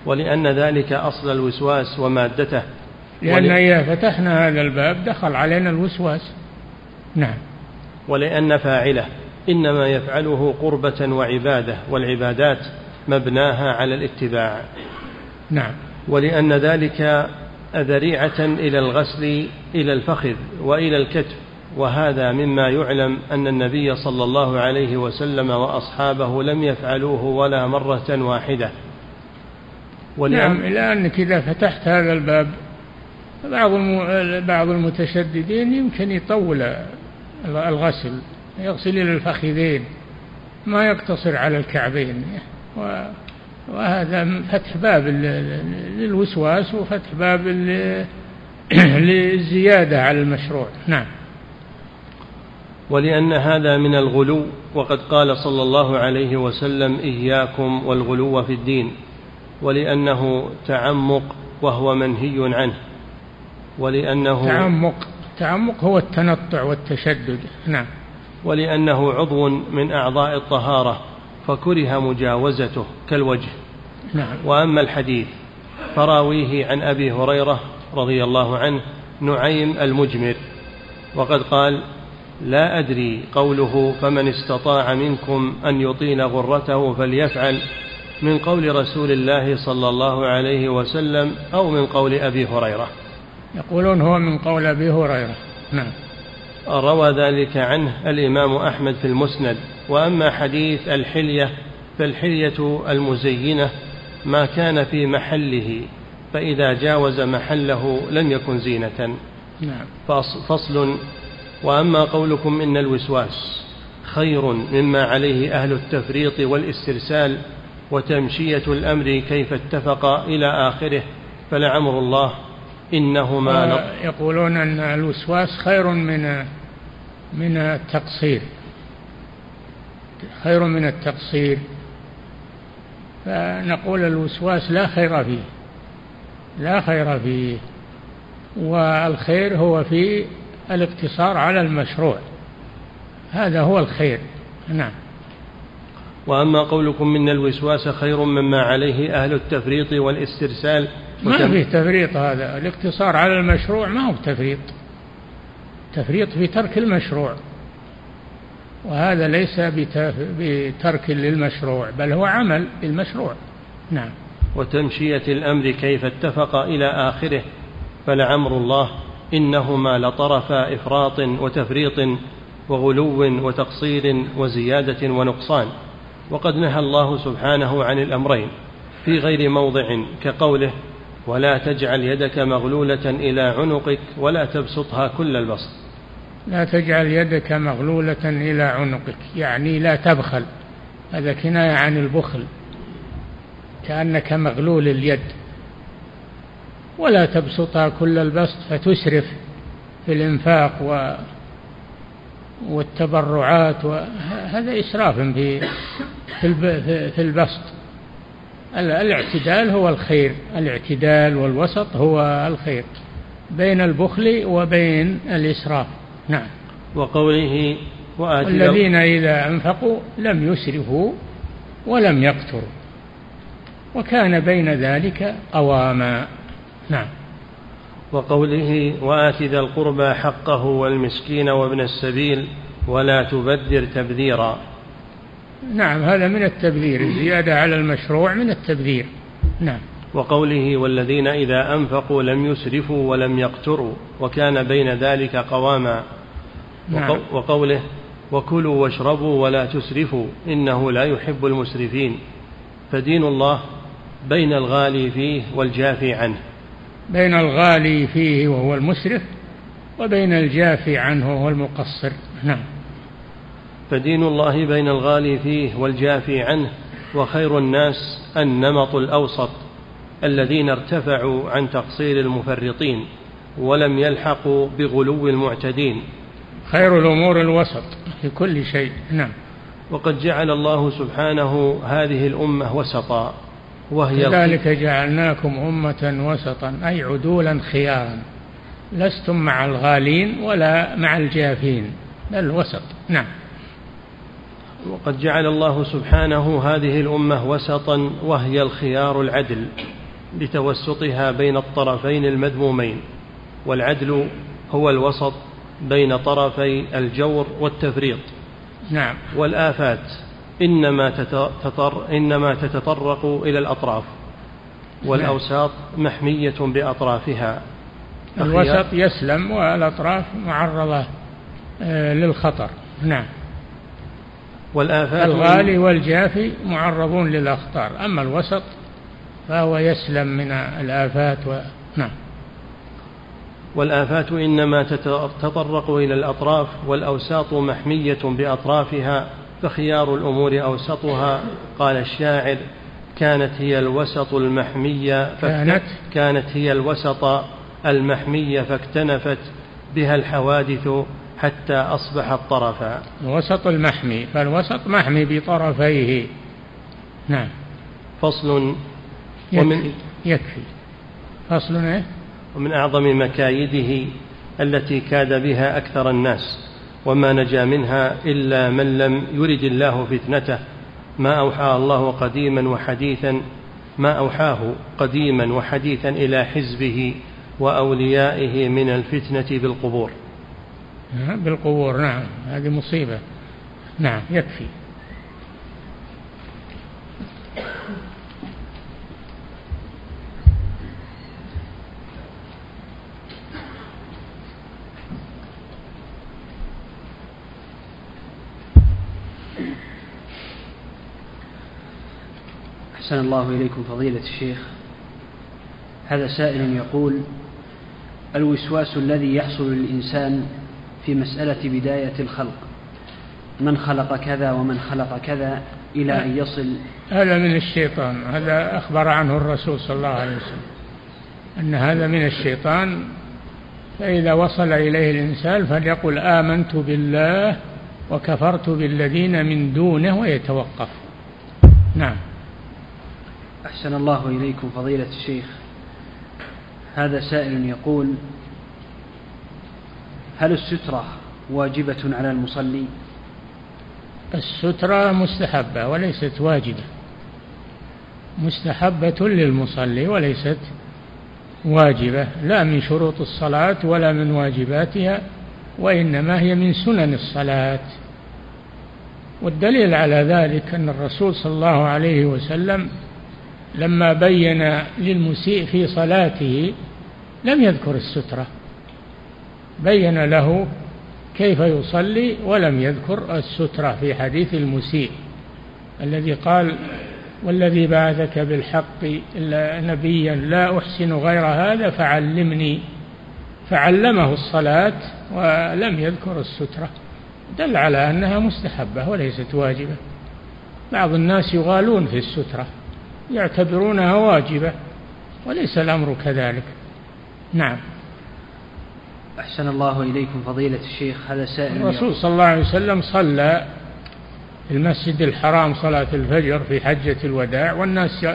ولأن ذلك أصل الوسواس ومادته. لأن ول... إذا فتحنا هذا الباب دخل علينا الوسواس. نعم. ولأن فاعله إنما يفعله قربة وعبادة والعبادات مبناها على الاتباع. نعم. ولأن ذلك ذريعة إلى الغسل إلى الفخذ وإلى الكتف. وهذا مما يعلم أن النبي صلى الله عليه وسلم وأصحابه لم يفعلوه ولا مرة واحدة. نعم إلى إذا فتحت هذا الباب بعض بعض المتشددين يمكن يطول الغسل يغسل إلى الفخذين ما يقتصر على الكعبين وهذا فتح باب للوسواس وفتح باب للزيادة على المشروع. نعم. ولأن هذا من الغلو وقد قال صلى الله عليه وسلم إياكم والغلو في الدين. ولأنه تعمق وهو منهي عنه. ولأنه تعمق التعمق هو التنطع والتشدد. نعم. ولأنه عضو من أعضاء الطهارة فكره مجاوزته كالوجه. نعم. وأما الحديث فراويه عن أبي هريرة رضي الله عنه نعيم المجمر وقد قال لا أدري قوله فمن استطاع منكم أن يطيل غرته فليفعل من قول رسول الله صلى الله عليه وسلم أو من قول أبي هريرة. يقولون هو من قول أبي هريرة. نعم. روى ذلك عنه الإمام أحمد في المسند. وأما حديث الحلية فالحلية المزينة ما كان في محله فإذا جاوز محله لم يكن زينة. نعم. فصل وأما قولكم إن الوسواس خير مما عليه أهل التفريط والاسترسال وتمشية الأمر كيف اتفق إلى آخره فلعمر الله إنهما آه، يقولون أن الوسواس خير من من التقصير. خير من التقصير. فنقول الوسواس لا خير فيه لا خير فيه والخير هو في الاقتصار على المشروع. هذا هو الخير. نعم. وأما قولكم من الوسواس خير مما عليه أهل التفريط والاسترسال ما فيه تفريط هذا. الاقتصار على المشروع ما هو تفريط. تفريط في ترك المشروع. وهذا ليس بترك للمشروع بل هو عمل بالمشروع نعم. وتمشية الأمر كيف اتفق إلى آخره فلعمر الله. إنهما لطرفا إفراط وتفريط وغلو وتقصير وزيادة ونقصان. وقد نهى الله سبحانه عن الأمرين في غير موضع كقوله ولا تجعل يدك مغلولة إلى عنقك ولا تبسطها كل البسط. لا تجعل يدك مغلولة إلى عنقك يعني لا تبخل هذا كناية عن البخل كأنك مغلول اليد. ولا تبسطها كل البسط فتسرف في الإنفاق و والتبرعات هذا إسراف في في البسط. الاعتدال هو الخير الاعتدال والوسط هو الخير بين البخل وبين الإسراف. نعم. وقوله والذين إذا أنفقوا لم يسرفوا ولم يقتروا وكان بين ذلك قواما. نعم. وقوله وآت ذا القربى حقه والمسكين وابن السبيل ولا تبذر تبذيرا. نعم هذا من التبذير الزيادة على المشروع من التبذير. نعم. وقوله والذين إذا أنفقوا لم يسرفوا ولم يقتروا وكان بين ذلك قواما. نعم. وقوله وكلوا واشربوا ولا تسرفوا إنه لا يحب المسرفين. فدين الله بين الغالي فيه والجافي عنه. بين الغالي فيه وهو المسرف وبين الجافي عنه وهو المقصر. نعم. فدين الله بين الغالي فيه والجافي عنه وخير الناس النمط الأوسط الذين ارتفعوا عن تقصير المفرطين ولم يلحقوا بغلو المعتدين. خير الأمور الوسط في كل شيء. نعم. وقد جعل الله سبحانه هذه الأمة وسطا. وهي كذلك جعلناكم أمة وسطا أي عدولا خيارا. لستم مع الغالين ولا مع الجافين بل وسط. نعم. وقد جعل الله سبحانه هذه الأمة وسطا وهي الخيار العدل لتوسطها بين الطرفين المذمومين. والعدل هو الوسط بين طرفي الجور والتفريط. نعم. والآفات إنما, تتطر إنما تتطرق إلى الأطراف. والأوساط محمية بأطرافها. الوسط يسلم والأطراف معرضة آه، للخطر. نعم. والآفات الغالي والجافي معرضون للأخطار. أما الوسط فهو يسلم من الآفات و... نعم. والآفات إنما تتطرق إلى الأطراف والأوساط محمية بأطرافها. فخيار الأمور أوسطها قال الشاعر كانت هي الوسط المحمية كانت؟ كانت هي الوسط المحمية فاكتنفت بها الحوادث حتى أصبحت طرفا الوسط المحمي فالوسط محمي بطرفيه. نعم. فصل يكفي. ومن يكفي. فصل إيه؟ ومن أعظم مكايده التي كاد بها أكثر الناس. وما نجا منها إلا من لم يرد الله فتنته. ما أوحى الله قديما وحديثا ما أوحاه قديما وحديثا إلى حزبه وأوليائه من الفتنة بالقبور. بالقبور نعم هذه مصيبة. نعم يكفي. أحسن الله إليكم فضيلة الشيخ. هذا سائل يقول الوسواس الذي يحصل للإنسان في مسألة بداية الخلق من خلق كذا ومن خلق كذا إلى أن يصل؟ هذا من الشيطان هذا أخبر عنه الرسول صلى الله عليه وسلم. أن هذا من الشيطان فإذا وصل إليه الإنسان فليقل آمنت بالله وكفرت بالذين من دونه ويتوقف. نعم. أحسن الله إليكم فضيلة الشيخ. هذا سائل يقول هل السترة واجبة على المصلي؟ السترة مستحبة وليست واجبة. مستحبة للمصلي وليست واجبة لا من شروط الصلاة ولا من واجباتها وإنما هي من سنن الصلاة. والدليل على ذلك أن الرسول صلى الله عليه وسلم لما بين للمسيء في صلاته لم يذكر السترة. بين له كيف يصلي ولم يذكر السترة في حديث المسيء الذي قال والذي بعثك بالحق نبيا لا أحسن غير هذا فعلمني. فعلمه الصلاة ولم يذكر السترة. دل على أنها مستحبة وليست واجبة. بعض الناس يغالون في السترة. يعتبرونها واجبة وليس الأمر كذلك. نعم. أحسن الله إليكم فضيلة الشيخ هذا سائل الرسول صلى الله عليه وسلم صلى في المسجد الحرام صلاة الفجر في حجة الوداع والناس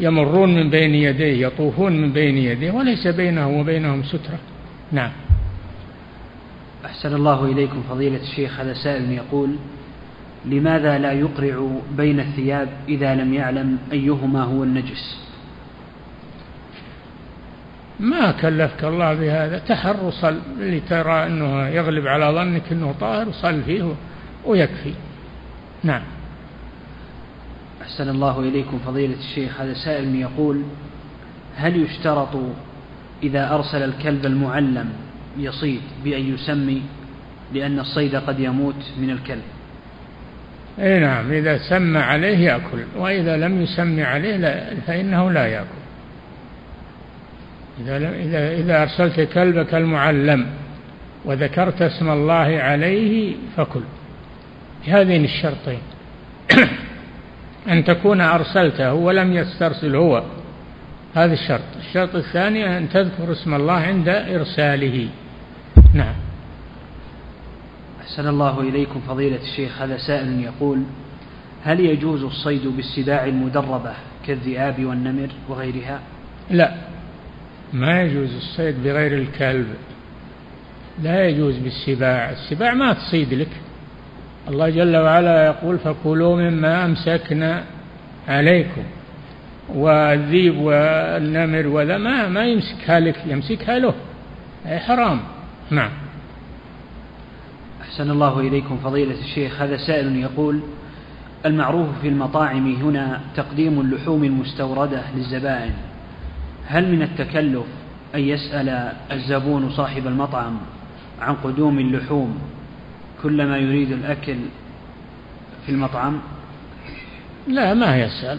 يمرون من بين يديه يطوفون من بين يديه وليس بينه وبينهم سترة. نعم. أحسن الله إليكم فضيلة الشيخ هذا سائل يقول لماذا لا يقرع بين الثياب إذا لم يعلم أيهما هو النجس؟ ما كلفك الله بهذا. تحر صل اللي ترى أنه يغلب على ظنك أنه طاهر صل فيه ويكفي. نعم. أحسن الله إليكم فضيلة الشيخ. هذا سائل يقول هل يشترط إذا أرسل الكلب المعلم يصيد بأن يسمي لأن الصيد قد يموت من الكلب؟ اي نعم إذا سمى عليه يأكل وإذا لم يسمي عليه لا فإنه لا يأكل. إذا اذا إذا أرسلت كلبك المعلم وذكرت اسم الله عليه فكل. بهذين الشرطين. أن تكون أرسلته ولم يسترسل هو. هذا الشرط. الشرط الثاني أن تذكر اسم الله عند إرساله. نعم. أحسن الله إليكم فضيلة الشيخ هذا سائل يقول هل يجوز الصيد بالسباع المدربة كالذئاب والنمر وغيرها؟ لا ما يجوز الصيد بغير الكلب لا يجوز بالسباع السباع ما تصيد لك. الله جل وعلا يقول فكلوا مما أمسكنا عليكم والذيب والنمر وذا ما ما يمسكها لك يمسكها له حرام. نعم. أحسن الله إليكم فضيلة الشيخ. هذا سائل يقول المعروف في المطاعم هنا تقديم اللحوم المستوردة للزبائن. هل من التكلف أن يسأل الزبون صاحب المطعم عن قدوم اللحوم كلما يريد الأكل في المطعم؟ لا ما يسأل.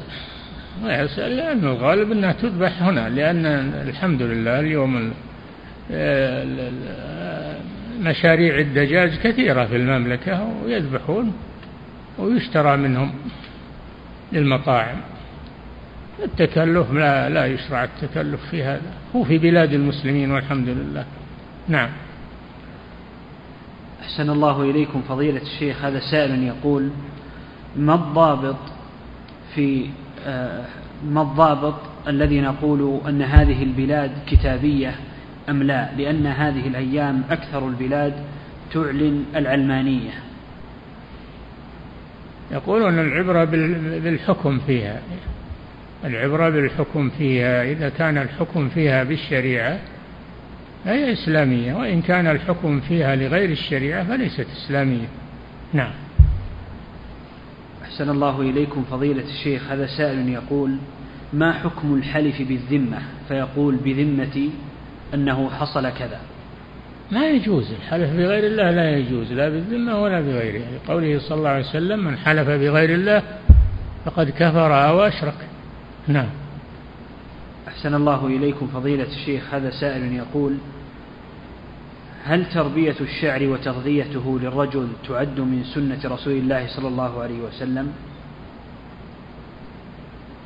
ما يسأل لأن الغالب أنها تذبح هنا لأن الحمد لله اليوم مشاريع الدجاج كثيرة في المملكة ويذبحون ويشترى منهم للمطاعم. التكلف لا لا يشرع التكلف في هذا. هو في بلاد المسلمين والحمد لله. نعم. أحسن الله إليكم فضيلة الشيخ. هذا سائل يقول ما الضابط في آه، ما الضابط الذي نقول أن هذه البلاد كتابية أم لا؟ لأن هذه الأيام أكثر البلاد تعلن العلمانية. يقولون العبرة بالحكم فيها. العبرة بالحكم فيها إذا كان الحكم فيها بالشريعة فهي إسلامية وإن كان الحكم فيها لغير الشريعة فليست إسلامية. نعم. أحسن الله إليكم فضيلة الشيخ. هذا سائل يقول ما حكم الحلف بالذمة؟ فيقول بذمتي أنه حصل كذا. ما يجوز الحلف بغير الله لا يجوز لا بالذمة ولا بغيره. لقوله صلى الله عليه وسلم من حلف بغير الله فقد كفر أو أشرك. نعم. أحسن الله إليكم فضيلة الشيخ هذا سائل يقول هل تربية الشعر وتغذيته للرجل تعد من سنة رسول الله صلى الله عليه وسلم؟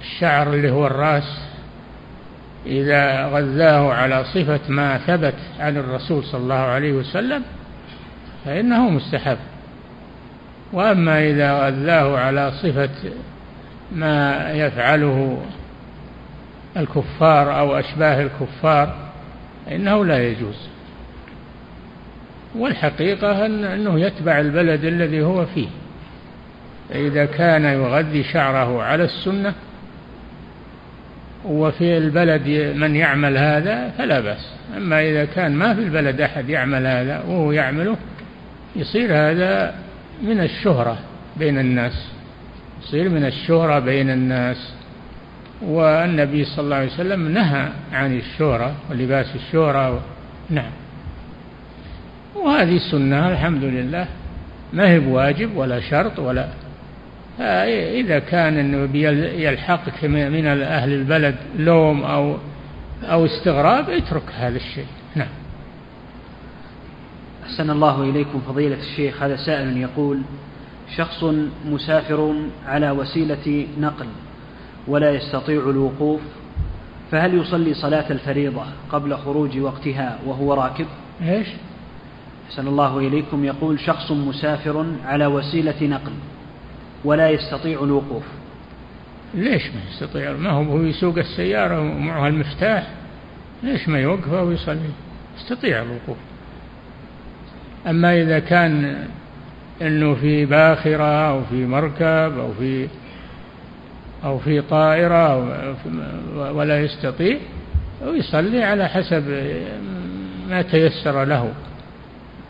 الشعر اللي هو الرأس إذا غذاه على صفة ما ثبت عن الرسول صلى الله عليه وسلم فإنه مستحب. وأما إذا غذاه على صفة ما يفعله الكفار أو أشباه الكفار فإنه لا يجوز. والحقيقة أنه يتبع البلد الذي هو فيه. فإذا كان يغذي شعره على السنة وفي البلد من يعمل هذا فلا بأس. أما إذا كان ما في البلد أحد يعمل هذا وهو يعمله يصير هذا من الشهرة بين الناس. يصير من الشهرة بين الناس. والنبي صلى الله عليه وسلم نهى عن الشهرة ولباس الشهرة و... نعم. وهذه سنة الحمد لله ما هي بواجب ولا شرط ولا إذا كان أنه يلحقك من أهل البلد لوم أو أو استغراب اترك هذا الشيء نعم أحسن الله إليكم فضيلة الشيخ هذا سائل يقول شخص مسافر على وسيلة نقل ولا يستطيع الوقوف فهل يصلي صلاة الفريضة قبل خروج وقتها وهو راكب؟ إيش؟ أحسن الله إليكم يقول شخص مسافر على وسيلة نقل ولا يستطيع الوقوف. ليش ما يستطيع؟ ما هو يسوق السيارة ومعها المفتاح ليش ما يوقف ويصلي؟ يستطيع الوقوف. أما إذا كان أنه في باخرة أو في مركب أو في أو في طائرة ولا يستطيع ويصلي على حسب ما تيسر له.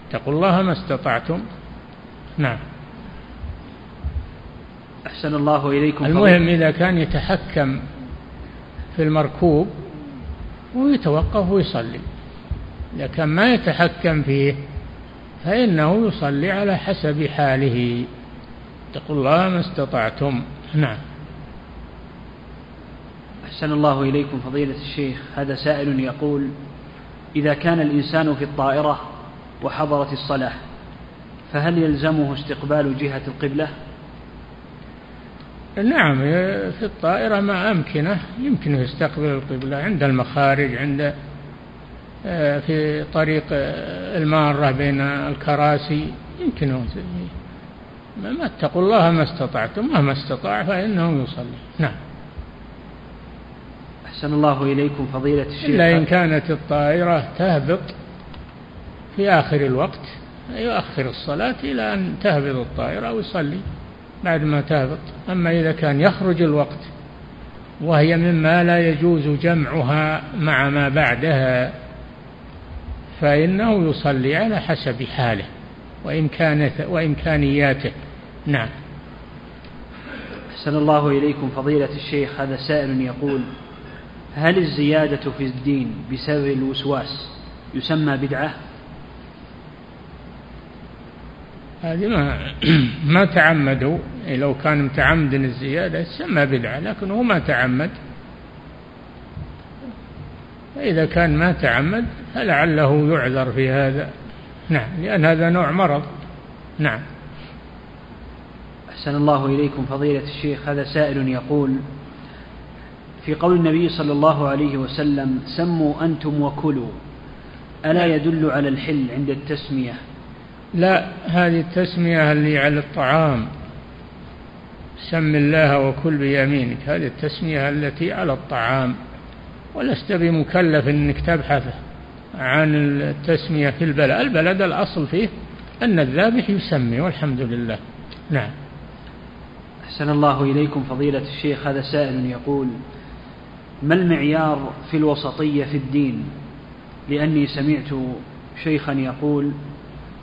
اتقوا الله ما استطعتم. نعم. أحسن الله إليكم المهم إذا كان يتحكم في المركوب ويتوقف ويصلي. إذا كان ما يتحكم فيه فإنه يصلي على حسب حاله. اتقوا الله ما استطعتم. نعم. أحسن الله إليكم فضيلة الشيخ. هذا سائل يقول إذا كان الإنسان في الطائرة وحضرت الصلاة فهل يلزمه استقبال جهة القبلة؟ نعم في الطائرة ما أمكنة يمكنه يستقبل القبلة عند المخارج عند آه، في طريق آه، المارة بين الكراسي يمكنه ما اتقوا الله ما استطعتم مهما استطاع فإنه يصلي. نعم. أحسن الله إليكم فضيلة الشيخ. إلا إن كانت الطائرة تهبط في آخر الوقت يؤخر الصلاة إلى أن تهبط الطائرة ويصلي. بعد ما تهبط أما إذا كان يخرج الوقت وهي مما لا يجوز جمعها مع ما بعدها فإنه يصلي على حسب حاله وإمكانته وإمكانياته نعم. أحسن الله إليكم فضيلة الشيخ. هذا سائل يقول هل الزيادة في الدين بسبب الوسواس يسمى بدعة؟ هذه ما ما تعمدوا. لو كان متعمد الزيادة يسمى بدعة لكن هو ما تعمد. فإذا كان ما تعمد فلعله يعذر في هذا. نعم لأن هذا نوع مرض. نعم. أحسن الله إليكم فضيلة الشيخ. هذا سائل يقول في قول النبي صلى الله عليه وسلم سموا أنتم وكلوا. ألا يدل على الحل عند التسمية؟ لا هذه التسمية اللي على الطعام. سم الله وكل بيمينك. هذه التسمية التي على الطعام. ولست بمكلف إنك تبحث عن التسمية في البلد. البلد الأصل فيه أن الذابح يسمي والحمد لله. نعم. أحسن الله إليكم فضيلة الشيخ. هذا سائل يقول ما المعيار في الوسطية في الدين؟ لأني سمعت شيخا يقول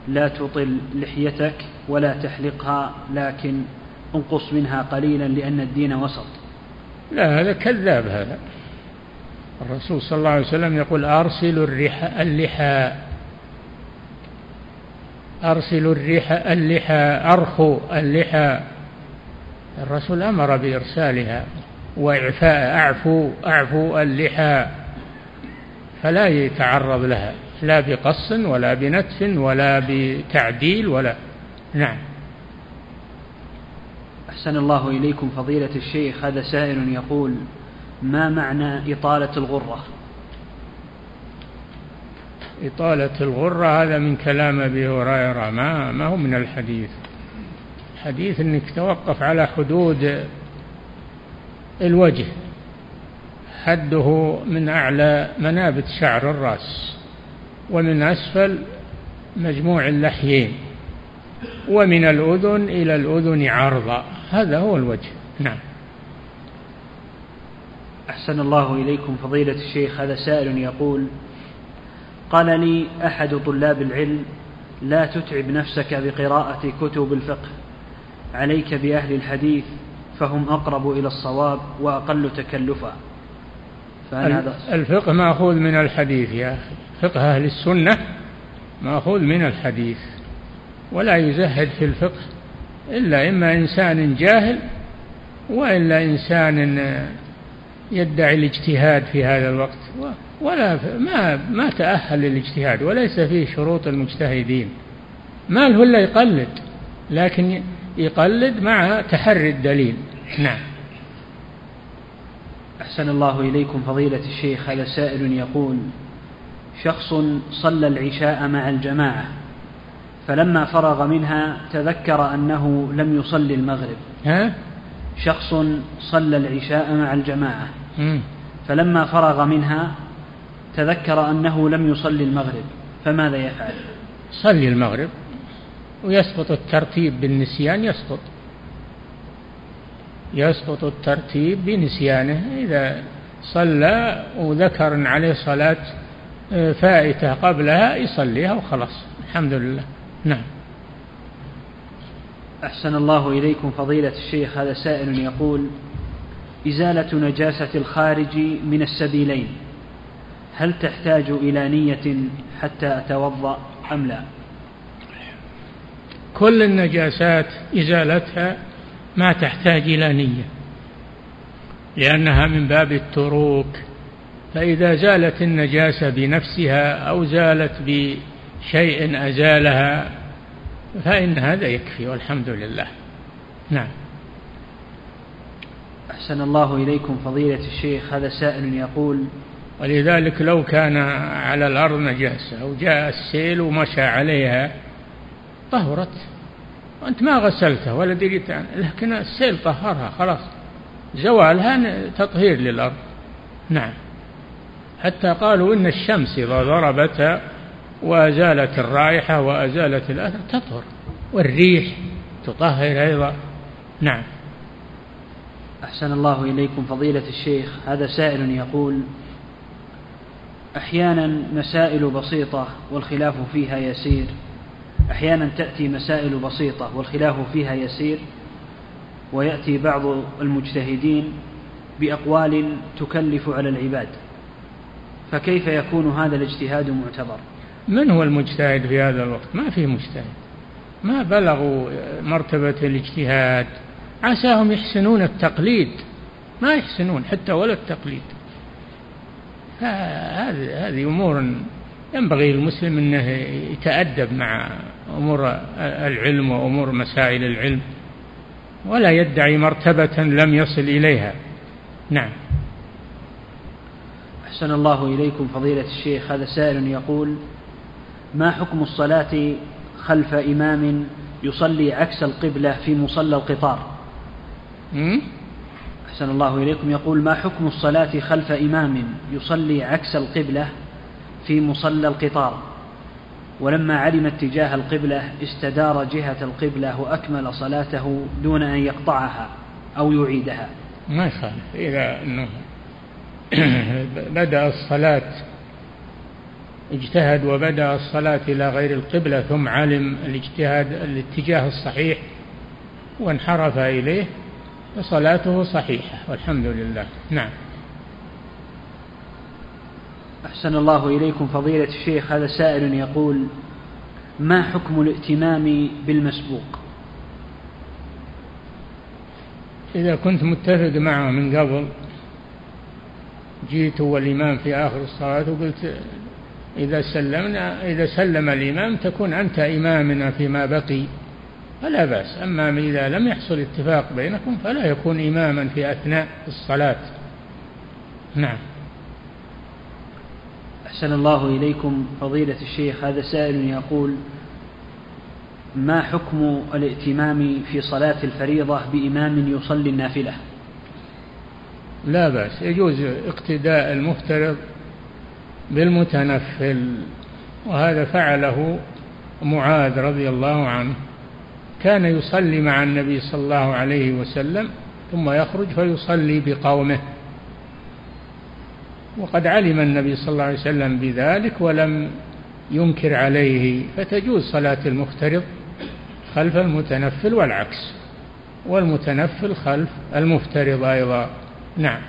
لا تطل لحيتك ولا تحلقها لكن انقص منها قليلا لأن الدين وسط. لا هذا كذاب هذا. الرسول صلى الله عليه وسلم يقول أرسلوا الرحى اللحى. أرسلوا الرحى اللحى أرخوا اللحى. الرسول أمر بإرسالها وإعفاء أعفوا أعفوا اللحى. فلا يتعرض لها. لا بقص ولا بنتف ولا بتعديل ولا نعم. أحسن الله إليكم فضيلة الشيخ هذا سائل يقول ما معنى إطالة الغرة؟ إطالة الغرة هذا من كلام أبي هريرة ما ما هو من الحديث. حديث أنك توقف على حدود الوجه حده من أعلى منابت شعر الرأس. ومن أسفل مجموع اللحيين ومن الأذن إلى الأذن عرضا هذا هو الوجه. نعم. أحسن الله إليكم فضيلة الشيخ هذا سائل يقول قال لي أحد طلاب العلم لا تتعب نفسك بقراءة كتب الفقه عليك بأهل الحديث فهم أقرب إلى الصواب وأقل تكلفا. هذا الفقه مأخوذ من الحديث يا أخي. فقه أهل السنة مأخوذ من الحديث ولا يزهد في الفقه إلا إما إنسان جاهل وإلا إنسان يدعي الاجتهاد في هذا الوقت ولا ما ما تأهل للاجتهاد وليس فيه شروط المجتهدين ما له إلا يقلد لكن يقلد مع تحري الدليل. نعم. أحسن الله إليكم فضيلة الشيخ هذا سائل يقول شخص صلى العشاء مع الجماعة فلما فرغ منها تذكر أنه لم يصلي المغرب. ها؟ شخص صلى العشاء مع الجماعة. فلما فرغ منها تذكر أنه لم يصلي المغرب. فماذا يفعل؟ صلي المغرب. ويسقط الترتيب بالنسيان يسقط. يسقط الترتيب بنسيانه. إذا صلى وذكر عليه صلاة فائتة قبلها يصليها وخلاص. الحمد لله. نعم. أحسن الله إليكم فضيلة الشيخ هذا سائل يقول إزالة نجاسة الخارج من السبيلين هل تحتاج إلى نية حتى أتوضأ أم لا؟ كل النجاسات إزالتها ما تحتاج إلى نية لأنها من باب التروك. فإذا زالت النجاسة بنفسها أو زالت بشيء أزالها فإن هذا يكفي والحمد لله. نعم. أحسن الله إليكم فضيلة الشيخ هذا سائل يقول ولذلك لو كان على الأرض نجاسة وجاء السيل ومشى عليها طهرت وأنت ما غسلتها ولا دريت عنها لكن السيل طهرها خلاص زوالها تطهير للأرض. نعم. حتى قالوا إن الشمس إذا ضربتها وأزالت الرائحة وأزالت الأثر تطهر والريح تطهر أيضا. نعم. أحسن الله إليكم فضيلة الشيخ هذا سائل يقول أحيانا مسائل بسيطة والخلاف فيها يسير. أحيانا تأتي مسائل بسيطة والخلاف فيها يسير. ويأتي بعض المجتهدين بأقوال تكلف على العباد. فكيف يكون هذا الاجتهاد معتبر؟ من هو المجتهد في هذا الوقت؟ ما في مجتهد. ما بلغوا مرتبة الاجتهاد. عساهم يحسنون التقليد. ما يحسنون حتى ولا التقليد. هذه هذه أمور ينبغي للمسلم أنه يتأدب مع أمور العلم وأمور مسائل العلم ولا يدعي مرتبة لم يصل إليها. نعم. أحسن الله إليكم فضيلة الشيخ. هذا سائل يقول ما حكم الصلاة خلف إمام يصلي عكس القبلة في مصلى القطار؟ أحسن الله إليكم. يقول ما حكم الصلاة خلف إمام يصلي عكس القبلة في مصلى القطار؟ ولما علم اتجاه القبلة استدار جهة القبلة وأكمل صلاته دون أن يقطعها أو يعيدها. ما يخالف إذا أنه بدأ الصلاة اجتهد وبدأ الصلاة إلى غير القبلة ثم علم الاجتهاد الاتجاه الصحيح وانحرف إليه فصلاته صحيحة والحمد لله. نعم. أحسن الله إليكم فضيلة الشيخ هذا سائل يقول ما حكم الائتمام بالمسبوق؟ إذا كنت متفق معه من قبل جيت والإمام في آخر الصلاة وقلت إذا سلمنا إذا سلم الإمام تكون أنت إمامنا فيما بقي. فلا بأس. أما إذا لم يحصل اتفاق بينكم فلا يكون إماما في أثناء الصلاة. نعم. أحسن الله إليكم. فضيلة الشيخ هذا سائل يقول ما حكم الائتمام في صلاة الفريضة بإمام يصلي النافلة؟ لا بأس. يجوز اقتداء المفترض بالمتنفل وهذا فعله معاذ رضي الله عنه. كان يصلي مع النبي صلى الله عليه وسلم ثم يخرج فيصلي بقومه. وقد علم النبي صلى الله عليه وسلم بذلك ولم ينكر عليه. فتجوز صلاة المفترض خلف المتنفل والعكس والمتنفل خلف المفترض أيضا. نعم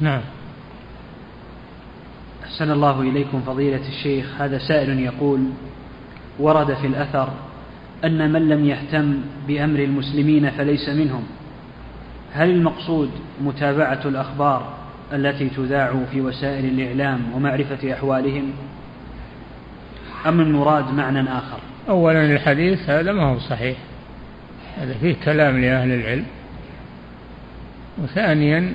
نعم. أحسن الله إليكم فضيلة الشيخ. هذا سائل يقول ورد في الأثر أن من لم يهتم بأمر المسلمين فليس منهم. هل المقصود متابعة الأخبار التي تذاع في وسائل الإعلام ومعرفة أحوالهم؟ أم المراد معنى آخر؟ أولا الحديث هذا ما هو صحيح. هذا فيه كلام لأهل العلم. وثانيا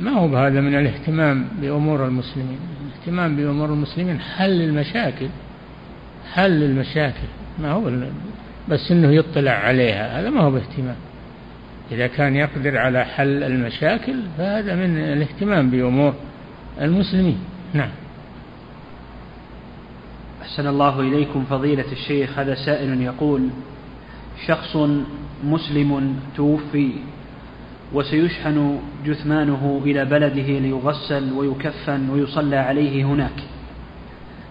ما هو بهذا من الاهتمام بأمور المسلمين؟ الاهتمام بأمور المسلمين حل المشاكل حل المشاكل. ما هو بس إنه يطلع عليها. هذا ما هو باهتمام. إذا كان يقدر على حل المشاكل فهذا من الاهتمام بأمور المسلمين. نعم. أحسن الله إليكم فضيلة الشيخ هذا سائل يقول شخص مسلم توفي وسيشحن جثمانه إلى بلده ليغسل ويكفن ويصلى عليه هناك.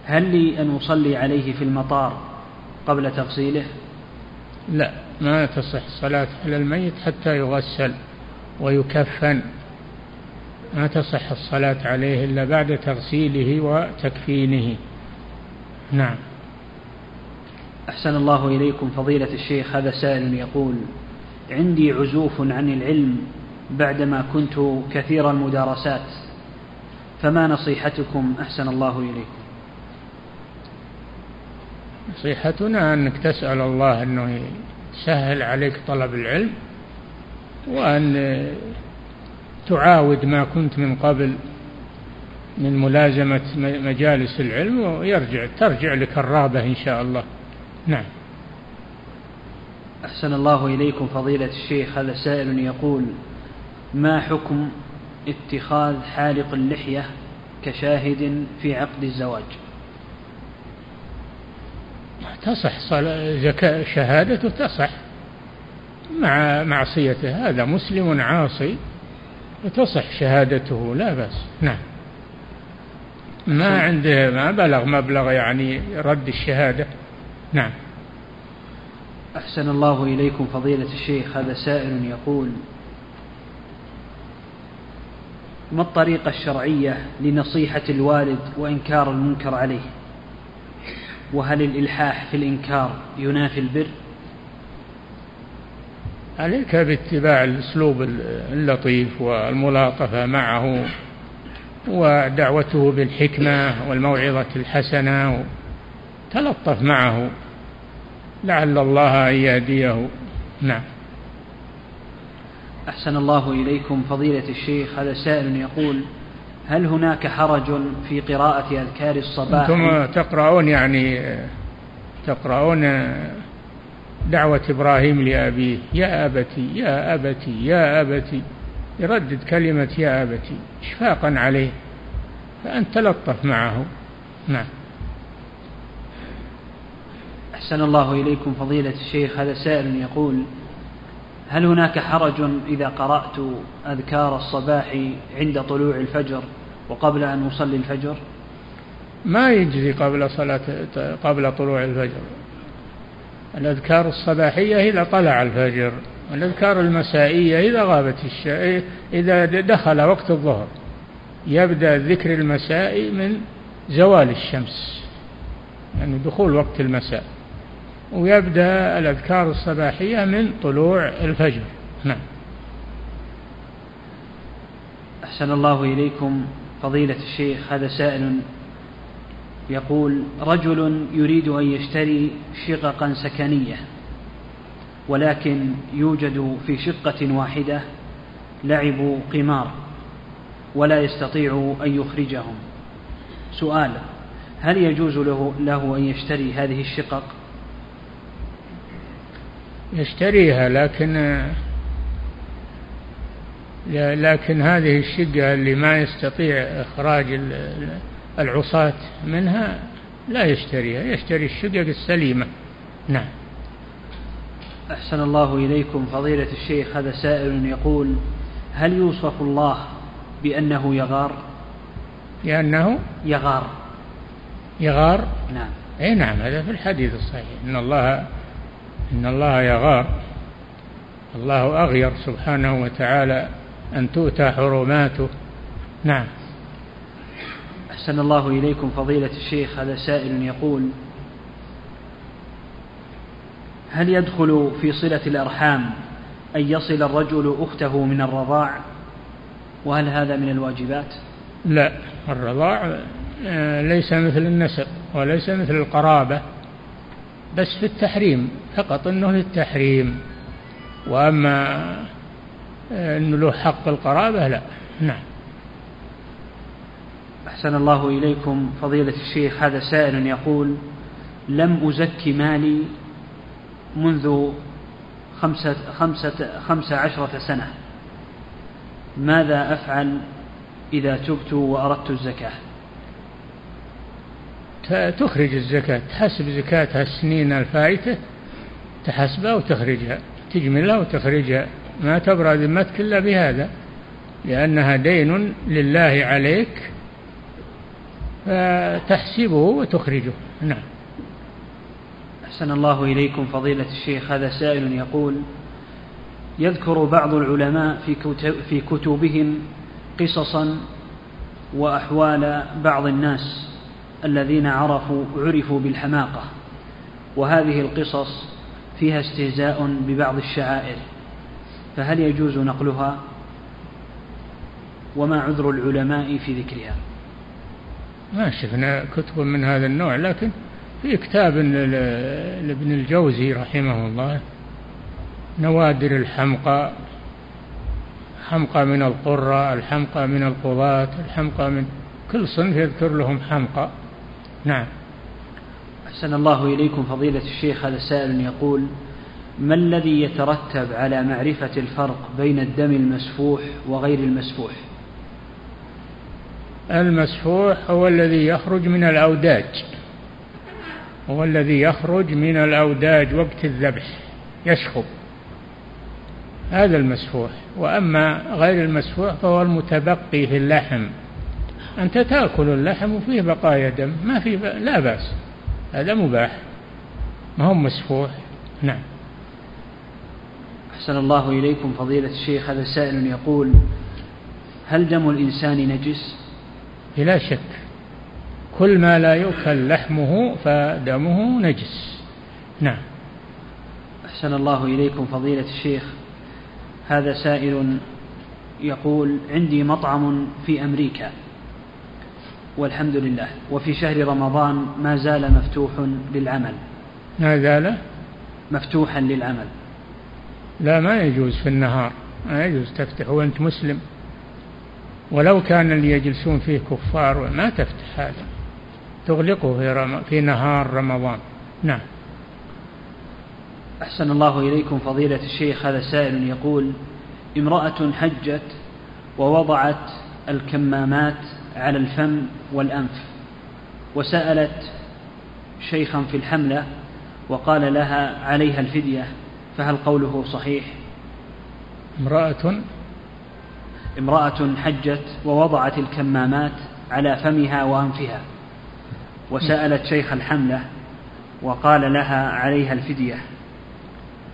هل لي أن أصلي عليه في المطار قبل تغسيله لا ما تصح الصلاة على الميت حتى يغسل ويكفن. ما تصح الصلاة عليه إلا بعد تغسيله وتكفينه. نعم. أحسن الله إليكم فضيلة الشيخ هذا سائل يقول عندي عزوف عن العلم بعدما كنت كثير المدارسات فما نصيحتكم؟ أحسن الله إليكم. نصيحتنا أنك تسأل الله أنه يسهل عليك طلب العلم وأن تعاود ما كنت من قبل من ملازمة مجالس العلم ويرجع ترجع لك الرغبة إن شاء الله. نعم. أحسن الله إليكم فضيلة الشيخ هذا سائل يقول ما حكم اتخاذ حالق اللحية كشاهد في عقد الزواج؟ تصح زكاة شهادته تصح. مع معصيته هذا مسلم عاصي وتصح شهادته لا بأس. نعم. ما عنده ما بلغ مبلغ يعني رد الشهادة. نعم. أحسن الله إليكم فضيلة الشيخ هذا سائل يقول ما الطريقة الشرعية لنصيحة الوالد وإنكار المنكر عليه؟ وهل الإلحاح في الإنكار ينافي البر؟ عليك باتباع الأسلوب اللطيف والملاطفة معه. ودعوته بالحكمة والموعظة الحسنة تلطف معه. لعل الله أن يهديه. نعم. أحسن الله إليكم فضيلة الشيخ. هذا سائل يقول هل هناك حرج في قراءة أذكار الصباح؟ أنتم تقرؤون يعني تقرؤون دعوة إبراهيم لأبيه. يا أبتي يا أبتي يا أبتي. يردد كلمة يا أبتي إشفاقا عليه فأنت تلطف معه. نعم. أحسن الله إليكم فضيلة الشيخ هذا سائل يقول هل هناك حرج إذا قرأت أذكار الصباح عند طلوع الفجر وقبل أن أصلي الفجر؟ ما يجزي قبل صلاة قبل طلوع الفجر. الأذكار الصباحية إذا طلع الفجر. والأذكار المسائية إذا غابت الش... إذا دخل وقت الظهر يبدأ الذكر المسائي من زوال الشمس يعني دخول وقت المساء ويبدأ الأذكار الصباحية من طلوع الفجر. نعم. أحسن الله إليكم فضيلة الشيخ هذا سائل يقول رجل يريد أن يشتري شققا سكنية. ولكن يوجد في شقة واحدة لعب قمار ولا يستطيع أن يخرجهم. سؤال هل يجوز له, له أن يشتري هذه الشقق؟ يشتريها لكن لكن هذه الشقة اللي ما يستطيع إخراج العصاة منها لا يشتريها يشتري الشقق السليمة. نعم. أحسن الله إليكم. فضيلة الشيخ هذا سائل يقول هل يوصف الله بأنه يغار؟ لأنه يغار. يغار؟ نعم. أي نعم هذا في الحديث الصحيح. إن الله إن الله يغار. الله أغير سبحانه وتعالى أن تؤتى حرماته. نعم. أحسن الله إليكم. فضيلة الشيخ هذا سائل يقول هل يدخل في صلة الأرحام أن يصل الرجل أخته من الرضاع؟ وهل هذا من الواجبات؟ لا الرضاع آه، ليس مثل النسب وليس مثل القرابة بس في التحريم فقط أنه في التحريم وأما آه، أنه له حق القرابة لا. نعم. أحسن الله إليكم فضيلة الشيخ هذا سائل يقول لم أزكي مالي منذ خمسة, خمسة, خمسة عشرة سنة. ماذا أفعل إذا تبت وأردت الزكاة؟ تخرج الزكاة. تحسب زكاتها السنين الفائتة تحسبها وتخرجها. تجملها وتخرجها. ما تبرأ ذمتك إلا بهذا. لأنها دين لله عليك فتحسبه وتخرجه. نعم. أحسن الله إليكم فضيلة الشيخ. هذا سائل يقول يذكر بعض العلماء في, كتب في كتبهم قصصا وأحوال بعض الناس الذين عرفوا عرفوا بالحماقة وهذه القصص فيها استهزاء ببعض الشعائر فهل يجوز نقلها؟ وما عذر العلماء في ذكرها؟ ما شفنا كتب من هذا النوع لكن في كتاب لابن الجوزي رحمه الله نوادر الحمقى حمقى من القرى الحمقى من القضاة الحمقى من كل صنف يذكر لهم حمقى. نعم. أحسن الله إليكم فضيلة الشيخ هذا سائل يقول ما الذي يترتب على معرفة الفرق بين الدم المسفوح وغير المسفوح؟ المسفوح هو الذي يخرج من الأوداج. هو الذي يخرج من الأوداج وقت الذبح يشخب هذا المسفوح. وأما غير المسفوح فهو المتبقي في اللحم. أنت تأكل اللحم وفيه بقايا دم ما في ب... لا بأس. هذا مباح. ما هو مسفوح؟ نعم. أحسن الله إليكم فضيلة الشيخ. هذا سائل يقول هل دم الإنسان نجس؟ بلا شك. كل ما لا يؤكل لحمه فدمه نجس. نعم. أحسن الله إليكم فضيلة الشيخ. هذا سائل يقول عندي مطعم في أمريكا. والحمد لله. وفي شهر رمضان ما زال مفتوح للعمل. ما زال؟ مفتوحا للعمل. لا ما يجوز في النهار. ما يجوز تفتح وأنت مسلم. ولو كان اللي يجلسون فيه كفار ما تفتح هذا. تغلقه في, رم... في نهار رمضان. نعم. أحسن الله إليكم فضيلة الشيخ هذا سائل يقول امرأة حجت ووضعت الكمامات على الفم والأنف وسألت شيخا في الحملة وقال لها عليها الفدية فهل قوله صحيح؟ امرأة؟ امرأة حجت ووضعت الكمامات على فمها وأنفها. وسألت شيخ الحملة وقال لها عليها الفدية.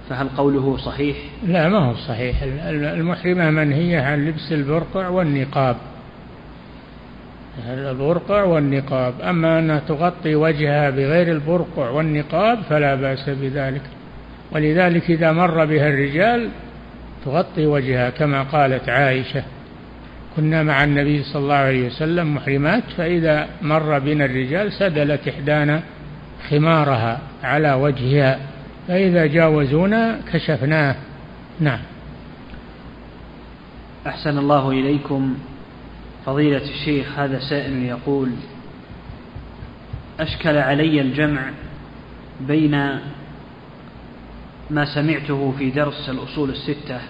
فهل قوله صحيح؟ لا ما هو صحيح. المحرمة منهية عن لبس البرقع والنقاب. البرقع والنقاب. أما أنها تغطي وجهها بغير البرقع والنقاب فلا بأس بذلك. ولذلك إذا مر بها الرجال تغطي وجهها كما قالت عائشة. كنا مع النبي صلى الله عليه وسلم محرمات فإذا مر بنا الرجال سدلت إحدانا خمارها على وجهها فإذا جاوزونا كشفناه. نعم. أحسن الله إليكم فضيلة الشيخ هذا سائل يقول أشكل علي الجمع بين ما سمعته في درس الأصول الستة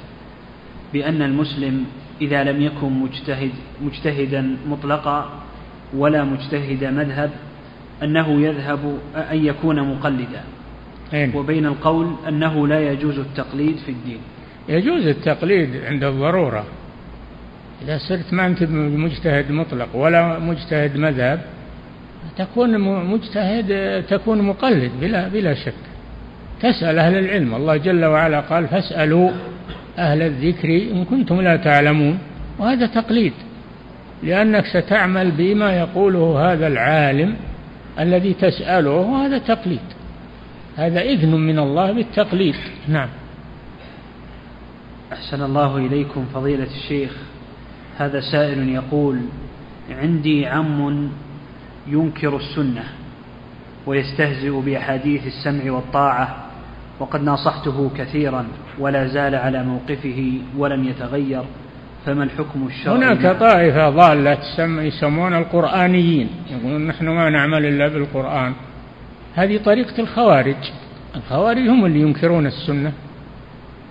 بأن المسلم إذا لم يكن مجتهد مجتهدا مطلقا ولا مجتهد مذهب أنه يذهب أن يكون مقلدا. أين؟ وبين القول أنه لا يجوز التقليد في الدين. يجوز التقليد عند الضرورة. إذا صرت ما أنت مجتهد مطلق ولا مجتهد مذهب تكون مجتهد تكون مقلد بلا بلا شك. تسأل أهل العلم. الله جل وعلا قال فاسألوا. أهل الذكر إن كنتم لا تعلمون وهذا تقليد لأنك ستعمل بما يقوله هذا العالم الذي تسأله وهذا تقليد هذا إذن من الله بالتقليد. نعم. أحسن الله إليكم فضيلة الشيخ هذا سائل يقول عندي عم ينكر السنة ويستهزئ بأحاديث السمع والطاعة وقد ناصحته كثيرا ولا زال على موقفه ولم يتغير فما الحكم الشرعي؟ هناك طائفة ضالة يسمون القرآنيين يقولون نحن ما نعمل إلا بالقرآن. هذه طريقة الخوارج. الخوارج هم اللي ينكرون السنة.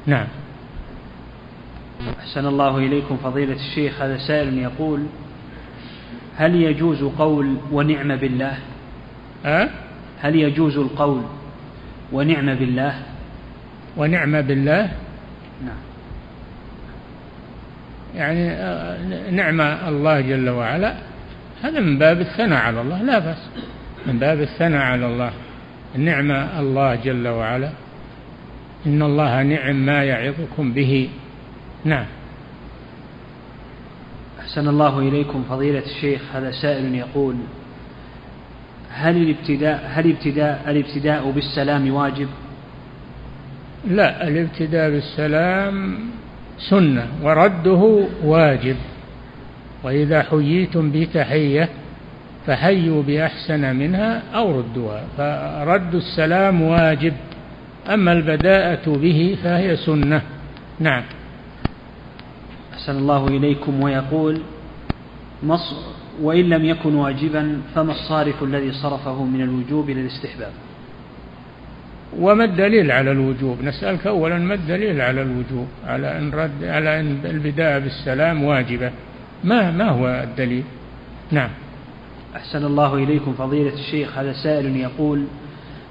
نعم. أحسن الله إليكم فضيلة الشيخ هذا سائل يقول هل يجوز قول ونعم بالله؟ أه؟ هل يجوز القول ونعم بالله. ونعم بالله. نعم. يعني نعم الله جل وعلا. هذا من باب الثناء على الله لا بأس. من باب الثناء على الله. نعمة الله جل وعلا. إن الله نعم ما يعظكم به. نعم. أحسن الله إليكم فضيلة الشيخ. هذا سائل يقول هل الابتداء هل ابتداء الابتداء بالسلام واجب؟ لا الابتداء بالسلام سنة ورده واجب. وإذا حييتم بتحية فحيوا بأحسن منها أو ردوها. فرد السلام واجب. أما البداءة به فهي سنة. نعم. أحسن الله إليكم ويقول مص وإن لم يكن واجبا فما الصارف الذي صرفه من الوجوب إلى الاستحباب؟ وما الدليل على الوجوب؟ نسألك أولا ما الدليل على الوجوب؟ على أن رد على أن البداية بالسلام واجبة. ما ما هو الدليل؟ نعم. أحسن الله إليكم فضيلة الشيخ. هذا سائل يقول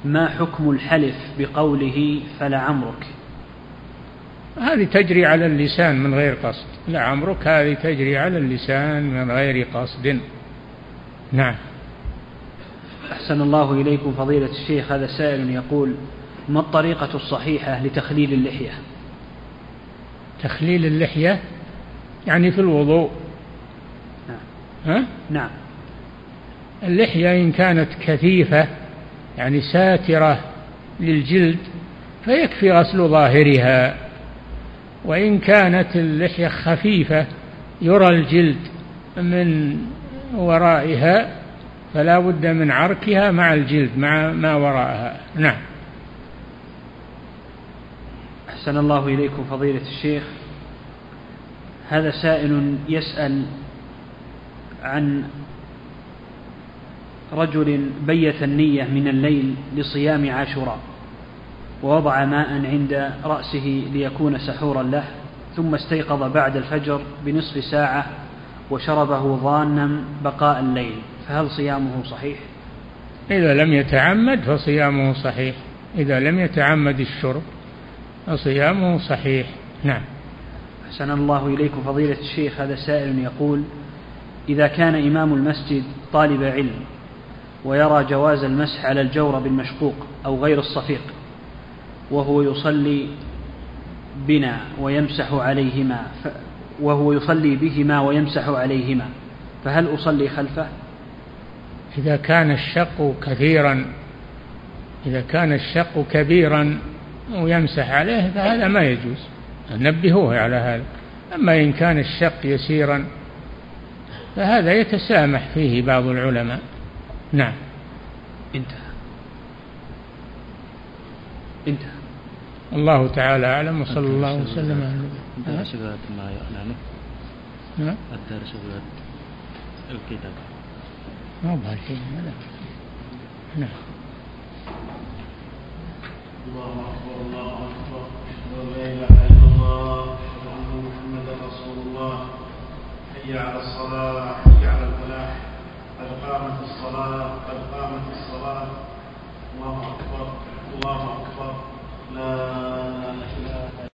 ما حكم الحلف بقوله فلعمرك هذه تجري على اللسان من غير قصد. لعمرك هذه تجري على اللسان من غير قصد. نعم. أحسن الله إليكم فضيلة الشيخ. هذا سائل يقول ما الطريقة الصحيحة لتخليل اللحية؟ تخليل اللحية؟ يعني في الوضوء. نعم. ها؟ نعم. اللحية إن كانت كثيفة يعني ساترة للجلد فيكفي غسل ظاهرها. وإن كانت اللحية خفيفة يرى الجلد من ورائها فلا بد من عركها مع الجلد مع ما وراءها. نعم. أحسن الله إليكم فضيلة الشيخ. هذا سائل يسأل عن رجل بيت النية من الليل لصيام عاشوراء. ووضع ماء عند رأسه ليكون سحورا له ثم استيقظ بعد الفجر بنصف ساعة وشربه ظانا بقاء الليل. فهل صيامه صحيح؟ إذا لم يتعمد فصيامه صحيح. إذا لم يتعمد الشرب فصيامه صحيح. نعم. أحسن الله إليكم. فضيلة الشيخ هذا سائل يقول إذا كان إمام المسجد طالب علم ويرى جواز المسح على الجورب المشقوق أو غير الصفيق وهو يصلي بنا ويمسح عليهما ف وهو يصلي بهما ويمسح عليهما فهل أصلي خلفه؟ إذا كان الشق كثيرا إذا كان الشق كبيرا ويمسح عليه فهذا ما يجوز. نبهوه على هذا. أما إن كان الشق يسيرا فهذا يتسامح فيه بعض العلماء. نعم. انتهى. انتهى. الله تعالى أعلم وصلى الله وسلم على النبي. درس ما يعنى نعم الدرس الكتاب. ما ظهر نعم. الله أكبر الله أكبر لا إله إلا الله أشهد أن محمدا رسول الله. حي على الصلاة حي على الفلاح. قد قامت الصلاة قد قامت الصلاة. الله أكبر الله أكبر لا